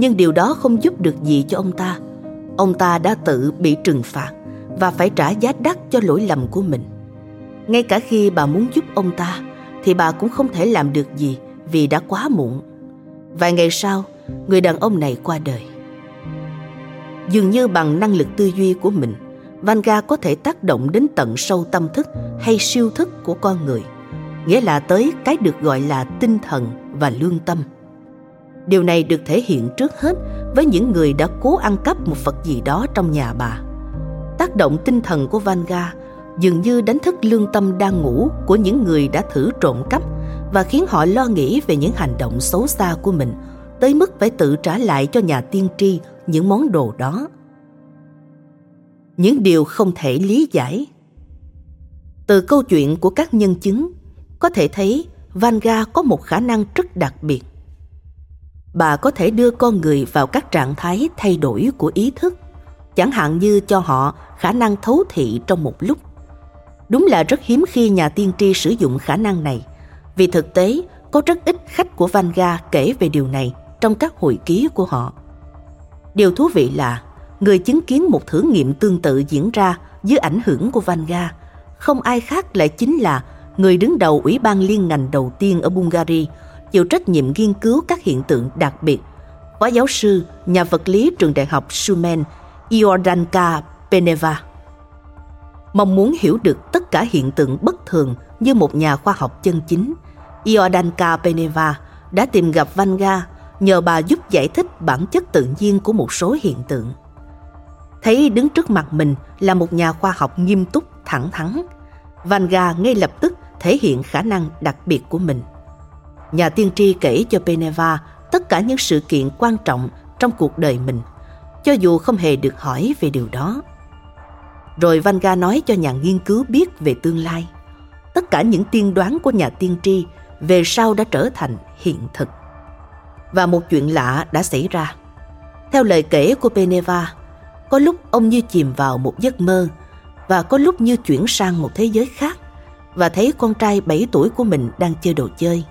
Nhưng điều đó không giúp được gì cho ông ta. Ông ta đã tự bị trừng phạt và phải trả giá đắt cho lỗi lầm của mình. Ngay cả khi bà muốn giúp ông ta thì bà cũng không thể làm được gì vì đã quá muộn. Vài ngày sau, người đàn ông này qua đời. Dường như bằng năng lực tư duy của mình, Vanga có thể tác động đến tận sâu tâm thức hay siêu thức của con người, nghĩa là tới cái được gọi là tinh thần và lương tâm. Điều này được thể hiện trước hết với những người đã cố ăn cắp một vật gì đó trong nhà bà. Tác động tinh thần của Vanga dường như đánh thức lương tâm đang ngủ của những người đã thử trộm cắp và khiến họ lo nghĩ về những hành động xấu xa của mình, tới mức phải tự trả lại cho nhà tiên tri những món đồ đó. Những điều không thể lý giải. Từ câu chuyện của các nhân chứng, có thể thấy vanga có một khả năng rất đặc biệt bà có thể đưa con người vào các trạng thái thay đổi của ý thức. Chẳng hạn như cho họ khả năng thấu thị trong một lúc. Đúng là rất hiếm khi nhà tiên tri sử dụng khả năng này. Vì thực tế có rất ít khách của vanga kể về điều này trong các hồi ký của họ. Điều thú vị là người chứng kiến một thử nghiệm tương tự diễn ra dưới ảnh hưởng của Vanga, không ai khác lại chính là người đứng đầu Ủy ban liên ngành đầu tiên ở Bulgaria, chịu trách nhiệm nghiên cứu các hiện tượng đặc biệt. Phó giáo sư, nhà vật lý trường đại học Sumen, Iordanka Peneva. Mong muốn hiểu được tất cả hiện tượng bất thường như một nhà khoa học chân chính, Iordanka Peneva đã tìm gặp Vanga nhờ bà giúp giải thích bản chất tự nhiên của một số hiện tượng thấy đứng trước mặt mình là một nhà khoa học nghiêm túc, thẳng thắn. Vanga ngay lập tức thể hiện khả năng đặc biệt của mình. Nhà tiên tri kể cho Peneva tất cả những sự kiện quan trọng trong cuộc đời mình, cho dù không hề được hỏi về điều đó. Rồi Vanga nói cho nhà nghiên cứu biết về tương lai. Tất cả những tiên đoán của nhà tiên tri về sau đã trở thành hiện thực. Và một chuyện lạ đã xảy ra. Theo lời kể của Peneva, có lúc ông như chìm vào một giấc mơ và có lúc như chuyển sang một thế giới khác và thấy con trai 7 tuổi của mình đang chơi đồ chơi.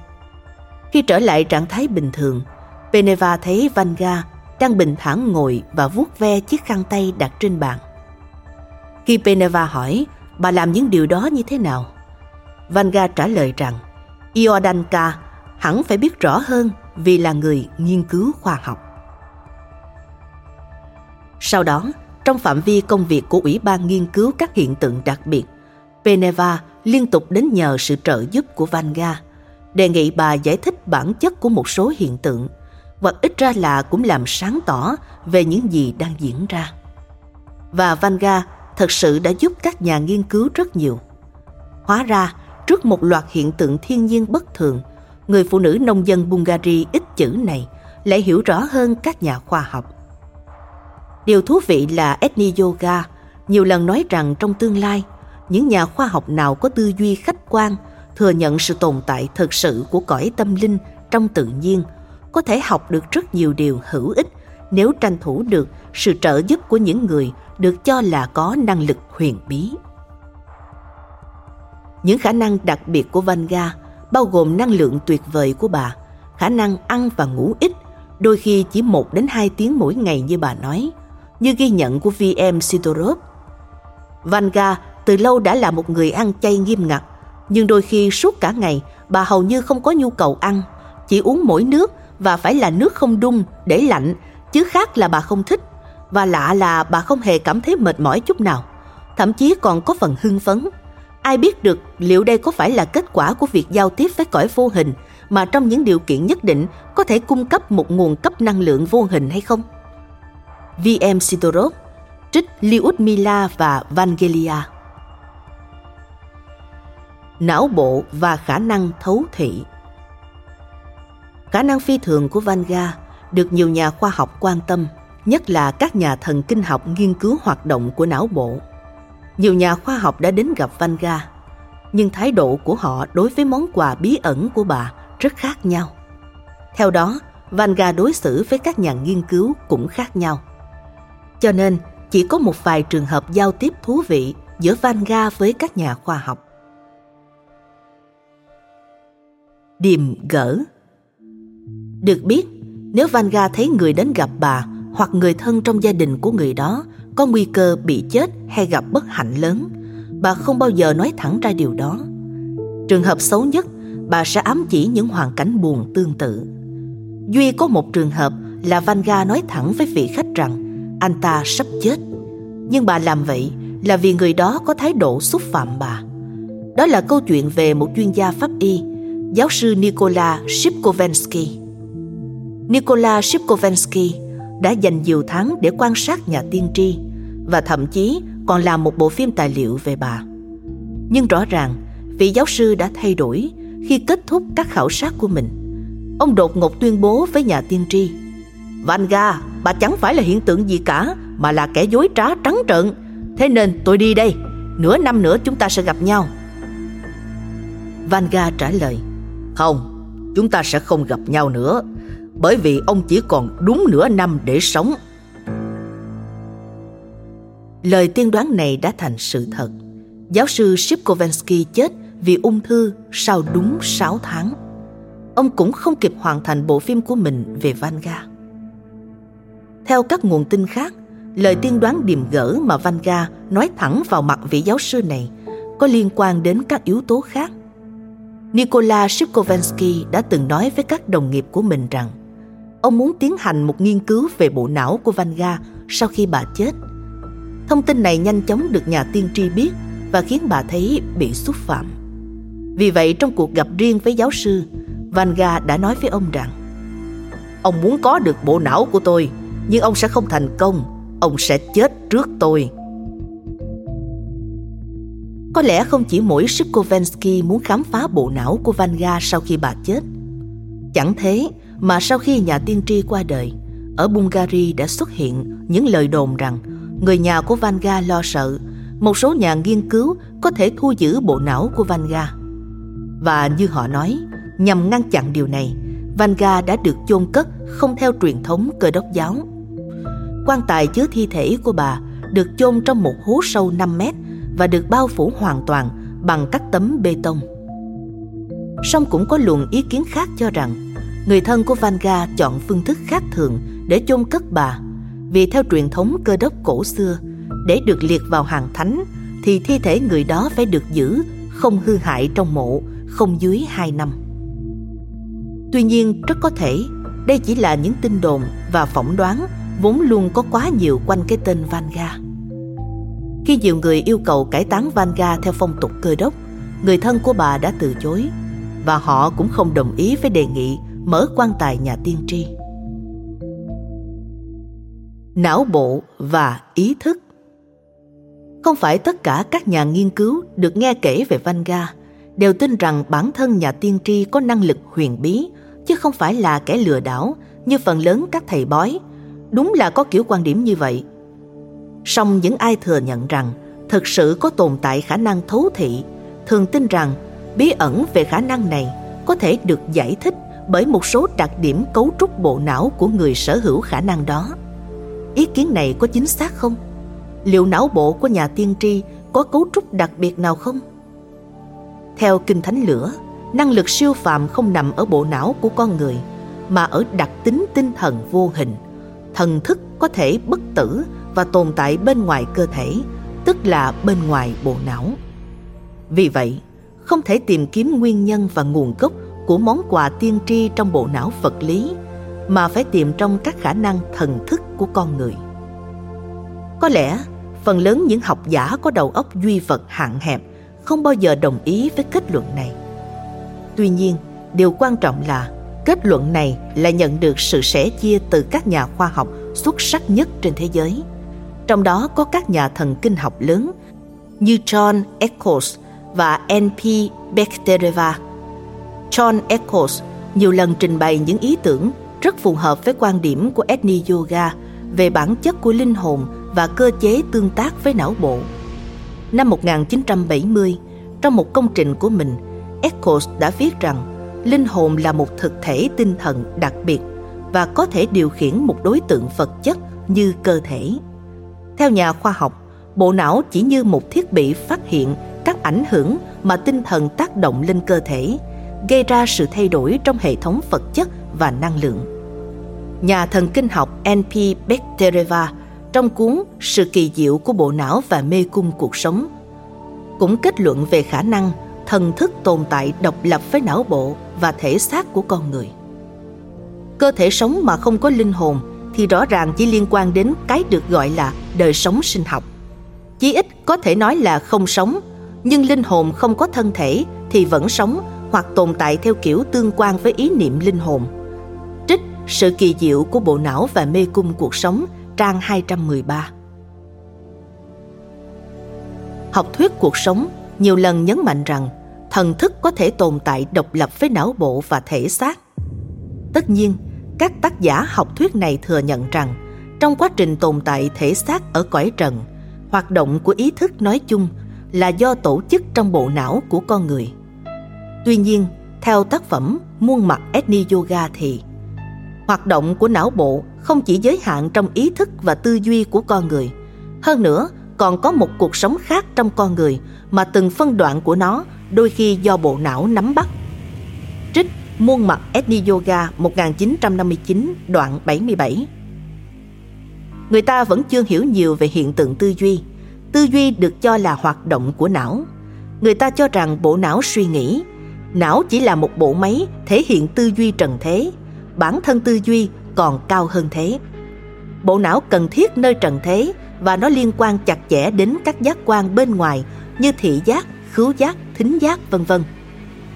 Khi trở lại trạng thái bình thường, Peneva thấy Vanga đang bình thản ngồi và vuốt ve chiếc khăn tay đặt trên bàn. Khi Peneva hỏi bà làm những điều đó như thế nào, Vanga trả lời rằng Iodanka hẳn phải biết rõ hơn vì là người nghiên cứu khoa học. Sau đó, trong phạm vi công việc của Ủy ban nghiên cứu các hiện tượng đặc biệt, Peneva liên tục đến nhờ sự trợ giúp của Vanga, đề nghị bà giải thích bản chất của một số hiện tượng, hoặc ít ra là cũng làm sáng tỏ về những gì đang diễn ra. Và Vanga thật sự đã giúp các nhà nghiên cứu rất nhiều. Hóa ra, trước một loạt hiện tượng thiên nhiên bất thường, người phụ nữ nông dân Bulgaria ít chữ này lại hiểu rõ hơn các nhà khoa học. Điều thú vị là Ethni Yoga nhiều lần nói rằng trong tương lai, những nhà khoa học nào có tư duy khách quan, thừa nhận sự tồn tại thực sự của cõi tâm linh trong tự nhiên, có thể học được rất nhiều điều hữu ích nếu tranh thủ được sự trợ giúp của những người được cho là có năng lực huyền bí. Những khả năng đặc biệt của Vanga bao gồm năng lượng tuyệt vời của bà, khả năng ăn và ngủ ít, đôi khi chỉ một đến hai tiếng mỗi ngày như bà nói, như ghi nhận của VM Sidorov. Vanga từ lâu đã là một người ăn chay nghiêm ngặt, nhưng đôi khi suốt cả ngày bà hầu như không có nhu cầu ăn, chỉ uống mỗi nước và phải là nước không đun để lạnh, chứ khác là bà không thích. Và lạ là bà không hề cảm thấy mệt mỏi chút nào, thậm chí còn có phần hưng phấn. Ai biết được liệu đây có phải là kết quả của việc giao tiếp với cõi vô hình mà trong những điều kiện nhất định có thể cung cấp một nguồn cấp năng lượng vô hình hay không? VM Sidorov, trích Lyudmila và Vangelia não bộ và khả năng thấu thị. Khả năng phi thường của Vanga được nhiều nhà khoa học quan tâm, nhất là các nhà thần kinh học nghiên cứu hoạt động của não bộ. Nhiều nhà khoa học đã đến gặp Vanga, nhưng thái độ của họ đối với món quà bí ẩn của bà rất khác nhau. Theo đó, Vanga đối xử với các nhà nghiên cứu cũng khác nhau. Cho nên, chỉ có một vài trường hợp giao tiếp thú vị giữa Vanga với các nhà khoa học. Điềm gỡ. Được biết, nếu Vanga thấy người đến gặp bà hoặc người thân trong gia đình của người đó có nguy cơ bị chết hay gặp bất hạnh lớn, bà không bao giờ nói thẳng ra điều đó. Trường hợp xấu nhất, bà sẽ ám chỉ những hoàn cảnh buồn tương tự. Duy có một trường hợp là Vanga nói thẳng với vị khách rằng anh ta sắp chết. Nhưng bà làm vậy là vì người đó có thái độ xúc phạm bà. Đó là câu chuyện về một chuyên gia pháp y giáo sư Nikola Shipkovensky. Nikola Shipkovensky đã dành nhiều tháng để quan sát nhà tiên tri và thậm chí còn làm một bộ phim tài liệu về bà. Nhưng rõ ràng, vị giáo sư đã thay đổi khi kết thúc các khảo sát của mình. Ông đột ngột tuyên bố với nhà tiên tri Vanga, bà chẳng phải là hiện tượng gì cả mà là kẻ dối trá trắng trợn. Thế nên tôi đi đây, nửa năm nữa chúng ta sẽ gặp nhau. Vanga trả lời không, chúng ta sẽ không gặp nhau nữa Bởi vì ông chỉ còn đúng nửa năm để sống. Lời tiên đoán này đã thành sự thật. Giáo sư Shipkovensky chết vì ung thư sau đúng 6 tháng. Ông cũng không kịp hoàn thành bộ phim của mình về Vanga Theo các nguồn tin khác Lời tiên đoán điềm gỡ mà Vanga nói thẳng vào mặt vị giáo sư này có liên quan đến các yếu tố khác. Nikola Shipkovensky đã từng nói với các đồng nghiệp của mình rằng ông muốn tiến hành một nghiên cứu về bộ não của Vanga sau khi bà chết. Thông tin này nhanh chóng được nhà tiên tri biết và khiến bà thấy bị xúc phạm. Vì vậy trong cuộc gặp riêng với giáo sư, Vanga đã nói với ông rằng Ông muốn có được bộ não của tôi, nhưng ông sẽ không thành công, ông sẽ chết trước tôi. Có lẽ không chỉ mỗi Shipkovensky muốn khám phá bộ não của Vanga sau khi bà chết. Chẳng thế mà sau khi nhà tiên tri qua đời, ở Bulgaria đã xuất hiện những lời đồn rằng người nhà của Vanga lo sợ một số nhà nghiên cứu có thể thu giữ bộ não của Vanga. Và như họ nói, nhằm ngăn chặn điều này, Vanga đã được chôn cất không theo truyền thống cơ đốc giáo. quan tài chứa thi thể của bà được chôn trong một hố sâu 5 mét và được bao phủ hoàn toàn bằng các tấm bê tông. Song cũng có luồng ý kiến khác cho rằng, người thân của Vanga chọn phương thức khác thường để chôn cất bà vì theo truyền thống cơ đốc cổ xưa, để được liệt vào hàng thánh thì thi thể người đó phải được giữ không hư hại trong mộ, không dưới 2 năm. Tuy nhiên, rất có thể đây chỉ là những tin đồn và phỏng đoán vốn luôn có quá nhiều quanh cái tên Vanga. Khi nhiều người yêu cầu cải táng Vanga theo phong tục cơ đốc, người thân của bà đã từ chối và họ cũng không đồng ý với đề nghị mở quan tài nhà tiên tri. Não bộ và ý thức Không phải tất cả các nhà nghiên cứu được nghe kể về Vanga đều tin rằng bản thân nhà tiên tri có năng lực huyền bí chứ không phải là kẻ lừa đảo như phần lớn các thầy bói. Đúng là có kiểu quan điểm như vậy – song những ai thừa nhận rằng thực sự có tồn tại khả năng thấu thị, thường tin rằng bí ẩn về khả năng này có thể được giải thích bởi một số đặc điểm cấu trúc bộ não của người sở hữu khả năng đó. Ý kiến này có chính xác không? Liệu não bộ của nhà tiên tri có cấu trúc đặc biệt nào không? Theo kinh thánh lửa, năng lực siêu phàm không nằm ở bộ não của con người, mà ở đặc tính tinh thần vô hình, thần thức có thể bất tử và tồn tại bên ngoài cơ thể, tức là bên ngoài bộ não. Vì vậy, không thể tìm kiếm nguyên nhân và nguồn gốc của món quà tiên tri trong bộ não vật lý, mà phải tìm trong các khả năng thần thức của con người. Có lẽ, phần lớn những học giả có đầu óc duy vật hạn hẹp không bao giờ đồng ý với kết luận này. Tuy nhiên, điều quan trọng là kết luận này là nhận được sự sẻ chia từ các nhà khoa học xuất sắc nhất trên thế giới trong đó có các nhà thần kinh học lớn như John Eccles và N.P. Bektereva. John Eccles nhiều lần trình bày những ý tưởng rất phù hợp với quan điểm của Ethni Yoga về bản chất của linh hồn và cơ chế tương tác với não bộ. Năm 1970, trong một công trình của mình, Eccles đã viết rằng linh hồn là một thực thể tinh thần đặc biệt và có thể điều khiển một đối tượng vật chất như cơ thể. Theo nhà khoa học, bộ não chỉ như một thiết bị phát hiện các ảnh hưởng mà tinh thần tác động lên cơ thể, gây ra sự thay đổi trong hệ thống vật chất và năng lượng. Nhà thần kinh học N.P. Bektereva trong cuốn Sự kỳ diệu của bộ não và mê cung cuộc sống cũng kết luận về khả năng thần thức tồn tại độc lập với não bộ và thể xác của con người. Cơ thể sống mà không có linh hồn thì rõ ràng chỉ liên quan đến cái được gọi là đời sống sinh học. Chí ít có thể nói là không sống, nhưng linh hồn không có thân thể thì vẫn sống hoặc tồn tại theo kiểu tương quan với ý niệm linh hồn. Trích Sự kỳ diệu của bộ não và mê cung cuộc sống trang 213 Học thuyết cuộc sống nhiều lần nhấn mạnh rằng thần thức có thể tồn tại độc lập với não bộ và thể xác. Tất nhiên, các tác giả học thuyết này thừa nhận rằng trong quá trình tồn tại thể xác ở cõi trần, hoạt động của ý thức nói chung là do tổ chức trong bộ não của con người. Tuy nhiên, theo tác phẩm Muôn mặt etni Yoga thì hoạt động của não bộ không chỉ giới hạn trong ý thức và tư duy của con người. Hơn nữa, còn có một cuộc sống khác trong con người mà từng phân đoạn của nó đôi khi do bộ não nắm bắt. Muôn mặt Ethni Yoga 1959 đoạn 77 Người ta vẫn chưa hiểu nhiều về hiện tượng tư duy. Tư duy được cho là hoạt động của não. Người ta cho rằng bộ não suy nghĩ. Não chỉ là một bộ máy thể hiện tư duy trần thế. Bản thân tư duy còn cao hơn thế. Bộ não cần thiết nơi trần thế và nó liên quan chặt chẽ đến các giác quan bên ngoài như thị giác, khứu giác, thính giác vân vân.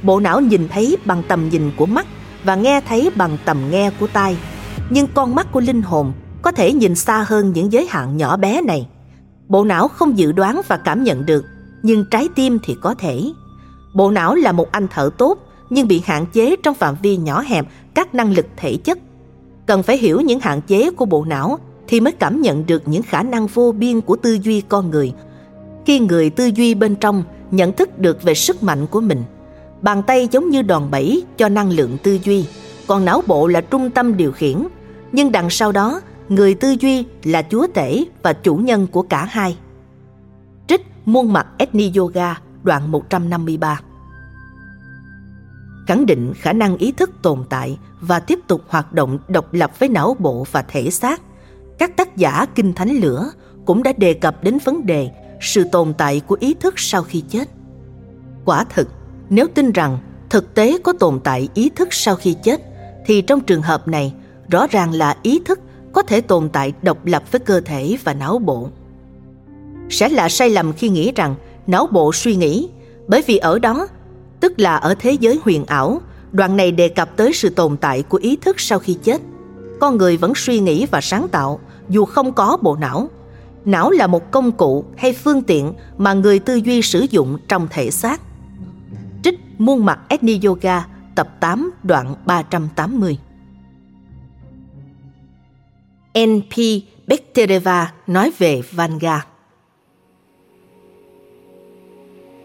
Bộ não nhìn thấy bằng tầm nhìn của mắt và nghe thấy bằng tầm nghe của tai. Nhưng con mắt của linh hồn có thể nhìn xa hơn những giới hạn nhỏ bé này. Bộ não không dự đoán và cảm nhận được, nhưng trái tim thì có thể. Bộ não là một anh thợ tốt, nhưng bị hạn chế trong phạm vi nhỏ hẹp các năng lực thể chất. Cần phải hiểu những hạn chế của bộ não thì mới cảm nhận được những khả năng vô biên của tư duy con người. Khi người tư duy bên trong nhận thức được về sức mạnh của mình, bàn tay giống như đòn bẩy cho năng lượng tư duy, còn não bộ là trung tâm điều khiển. Nhưng đằng sau đó, người tư duy là chúa tể và chủ nhân của cả hai. Trích Muôn mặt Etni Yoga đoạn 153 Khẳng định khả năng ý thức tồn tại và tiếp tục hoạt động độc lập với não bộ và thể xác các tác giả kinh thánh lửa cũng đã đề cập đến vấn đề sự tồn tại của ý thức sau khi chết. Quả thực, nếu tin rằng thực tế có tồn tại ý thức sau khi chết, thì trong trường hợp này rõ ràng là ý thức có thể tồn tại độc lập với cơ thể và não bộ. Sẽ là sai lầm khi nghĩ rằng não bộ suy nghĩ, bởi vì ở đó, tức là ở thế giới huyền ảo, đoạn này đề cập tới sự tồn tại của ý thức sau khi chết. Con người vẫn suy nghĩ và sáng tạo, dù không có bộ não. Não là một công cụ hay phương tiện mà người tư duy sử dụng trong thể xác. Muôn mặt Ethni Yoga tập 8 đoạn 380 N.P. Bektereva nói về Vanga.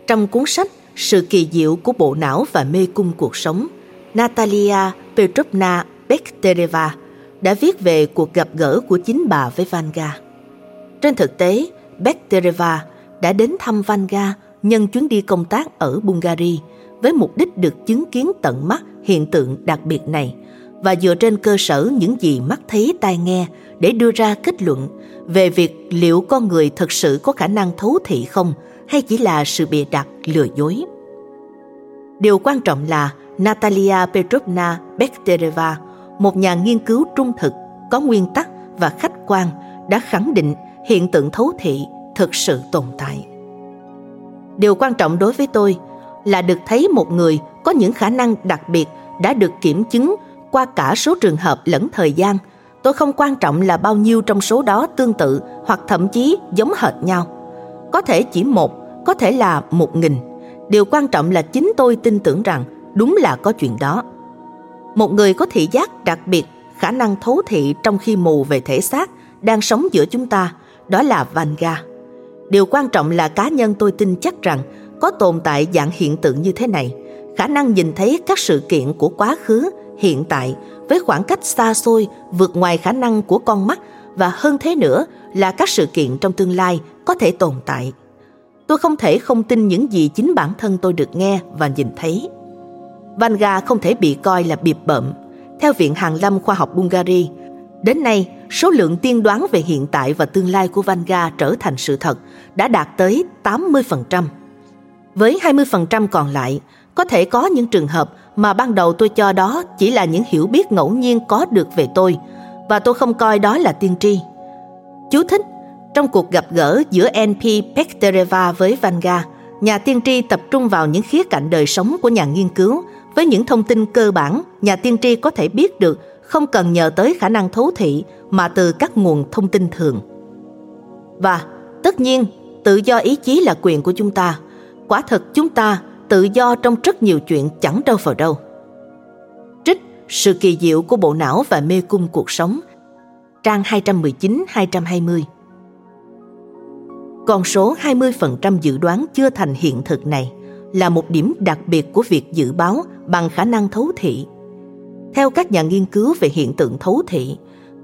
Trong cuốn sách Sự kỳ diệu của bộ não và mê cung cuộc sống, Natalia Petrovna Bektereva đã viết về cuộc gặp gỡ của chính bà với Vanga. Trên thực tế, Bektereva đã đến thăm Vanga nhân chuyến đi công tác ở Bulgaria với mục đích được chứng kiến tận mắt hiện tượng đặc biệt này và dựa trên cơ sở những gì mắt thấy tai nghe để đưa ra kết luận về việc liệu con người thực sự có khả năng thấu thị không hay chỉ là sự bịa đặt lừa dối. Điều quan trọng là Natalia Petrovna Bektereva, một nhà nghiên cứu trung thực, có nguyên tắc và khách quan, đã khẳng định hiện tượng thấu thị thực sự tồn tại. Điều quan trọng đối với tôi là được thấy một người có những khả năng đặc biệt đã được kiểm chứng qua cả số trường hợp lẫn thời gian. Tôi không quan trọng là bao nhiêu trong số đó tương tự hoặc thậm chí giống hệt nhau. Có thể chỉ một, có thể là một nghìn. Điều quan trọng là chính tôi tin tưởng rằng đúng là có chuyện đó. Một người có thị giác đặc biệt, khả năng thấu thị trong khi mù về thể xác đang sống giữa chúng ta, đó là Vanga. Điều quan trọng là cá nhân tôi tin chắc rằng có tồn tại dạng hiện tượng như thế này, khả năng nhìn thấy các sự kiện của quá khứ, hiện tại với khoảng cách xa xôi vượt ngoài khả năng của con mắt và hơn thế nữa là các sự kiện trong tương lai có thể tồn tại. Tôi không thể không tin những gì chính bản thân tôi được nghe và nhìn thấy. Vanga không thể bị coi là bịp bợm. Theo Viện Hàn Lâm Khoa học Bulgari, đến nay số lượng tiên đoán về hiện tại và tương lai của Vanga trở thành sự thật đã đạt tới 80%. Với 20% còn lại, có thể có những trường hợp mà ban đầu tôi cho đó chỉ là những hiểu biết ngẫu nhiên có được về tôi và tôi không coi đó là tiên tri. Chú thích Trong cuộc gặp gỡ giữa NP Pektereva với Vanga, nhà tiên tri tập trung vào những khía cạnh đời sống của nhà nghiên cứu với những thông tin cơ bản nhà tiên tri có thể biết được không cần nhờ tới khả năng thấu thị mà từ các nguồn thông tin thường. Và tất nhiên, tự do ý chí là quyền của chúng ta. Quả thật chúng ta tự do trong rất nhiều chuyện chẳng đâu vào đâu. Trích Sự kỳ diệu của bộ não và mê cung cuộc sống Trang 219-220 Con số 20% dự đoán chưa thành hiện thực này là một điểm đặc biệt của việc dự báo bằng khả năng thấu thị. Theo các nhà nghiên cứu về hiện tượng thấu thị,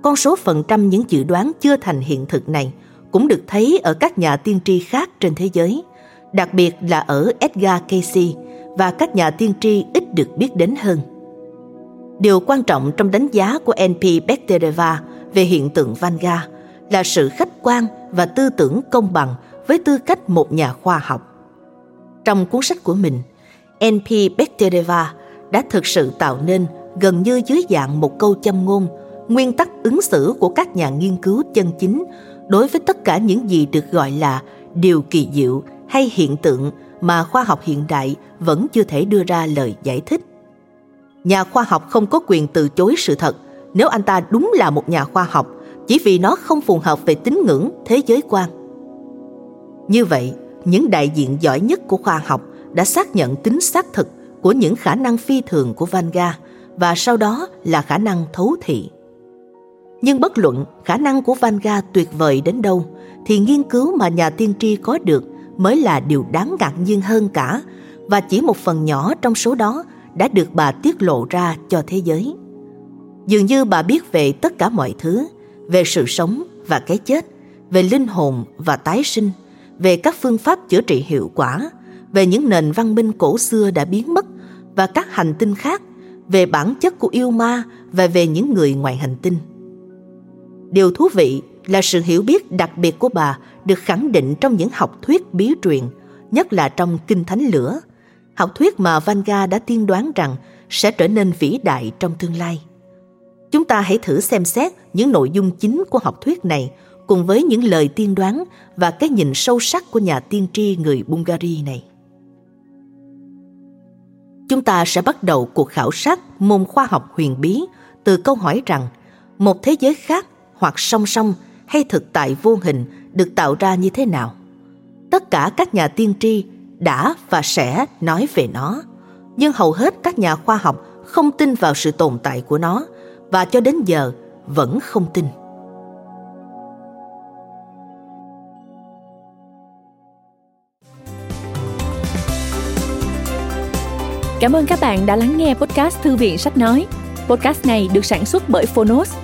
con số phần trăm những dự đoán chưa thành hiện thực này cũng được thấy ở các nhà tiên tri khác trên thế giới – đặc biệt là ở Edgar Casey và các nhà tiên tri ít được biết đến hơn. Điều quan trọng trong đánh giá của N.P. Bektereva về hiện tượng Vanga là sự khách quan và tư tưởng công bằng với tư cách một nhà khoa học. Trong cuốn sách của mình, N.P. Bektereva đã thực sự tạo nên gần như dưới dạng một câu châm ngôn nguyên tắc ứng xử của các nhà nghiên cứu chân chính đối với tất cả những gì được gọi là điều kỳ diệu hay hiện tượng mà khoa học hiện đại vẫn chưa thể đưa ra lời giải thích. Nhà khoa học không có quyền từ chối sự thật nếu anh ta đúng là một nhà khoa học chỉ vì nó không phù hợp về tín ngưỡng thế giới quan. Như vậy, những đại diện giỏi nhất của khoa học đã xác nhận tính xác thực của những khả năng phi thường của Vanga và sau đó là khả năng thấu thị. Nhưng bất luận khả năng của Vanga tuyệt vời đến đâu thì nghiên cứu mà nhà tiên tri có được mới là điều đáng ngạc nhiên hơn cả và chỉ một phần nhỏ trong số đó đã được bà tiết lộ ra cho thế giới. Dường như bà biết về tất cả mọi thứ, về sự sống và cái chết, về linh hồn và tái sinh, về các phương pháp chữa trị hiệu quả, về những nền văn minh cổ xưa đã biến mất và các hành tinh khác, về bản chất của yêu ma và về những người ngoài hành tinh. Điều thú vị là sự hiểu biết đặc biệt của bà được khẳng định trong những học thuyết bí truyền, nhất là trong Kinh Thánh Lửa, học thuyết mà Vanga đã tiên đoán rằng sẽ trở nên vĩ đại trong tương lai. Chúng ta hãy thử xem xét những nội dung chính của học thuyết này cùng với những lời tiên đoán và cái nhìn sâu sắc của nhà tiên tri người Bulgari này. Chúng ta sẽ bắt đầu cuộc khảo sát môn khoa học huyền bí từ câu hỏi rằng một thế giới khác hoặc song song hay thực tại vô hình được tạo ra như thế nào? Tất cả các nhà tiên tri đã và sẽ nói về nó. Nhưng hầu hết các nhà khoa học không tin vào sự tồn tại của nó và cho đến giờ vẫn không tin. Cảm ơn các bạn đã lắng nghe podcast Thư viện Sách Nói. Podcast này được sản xuất bởi Phonos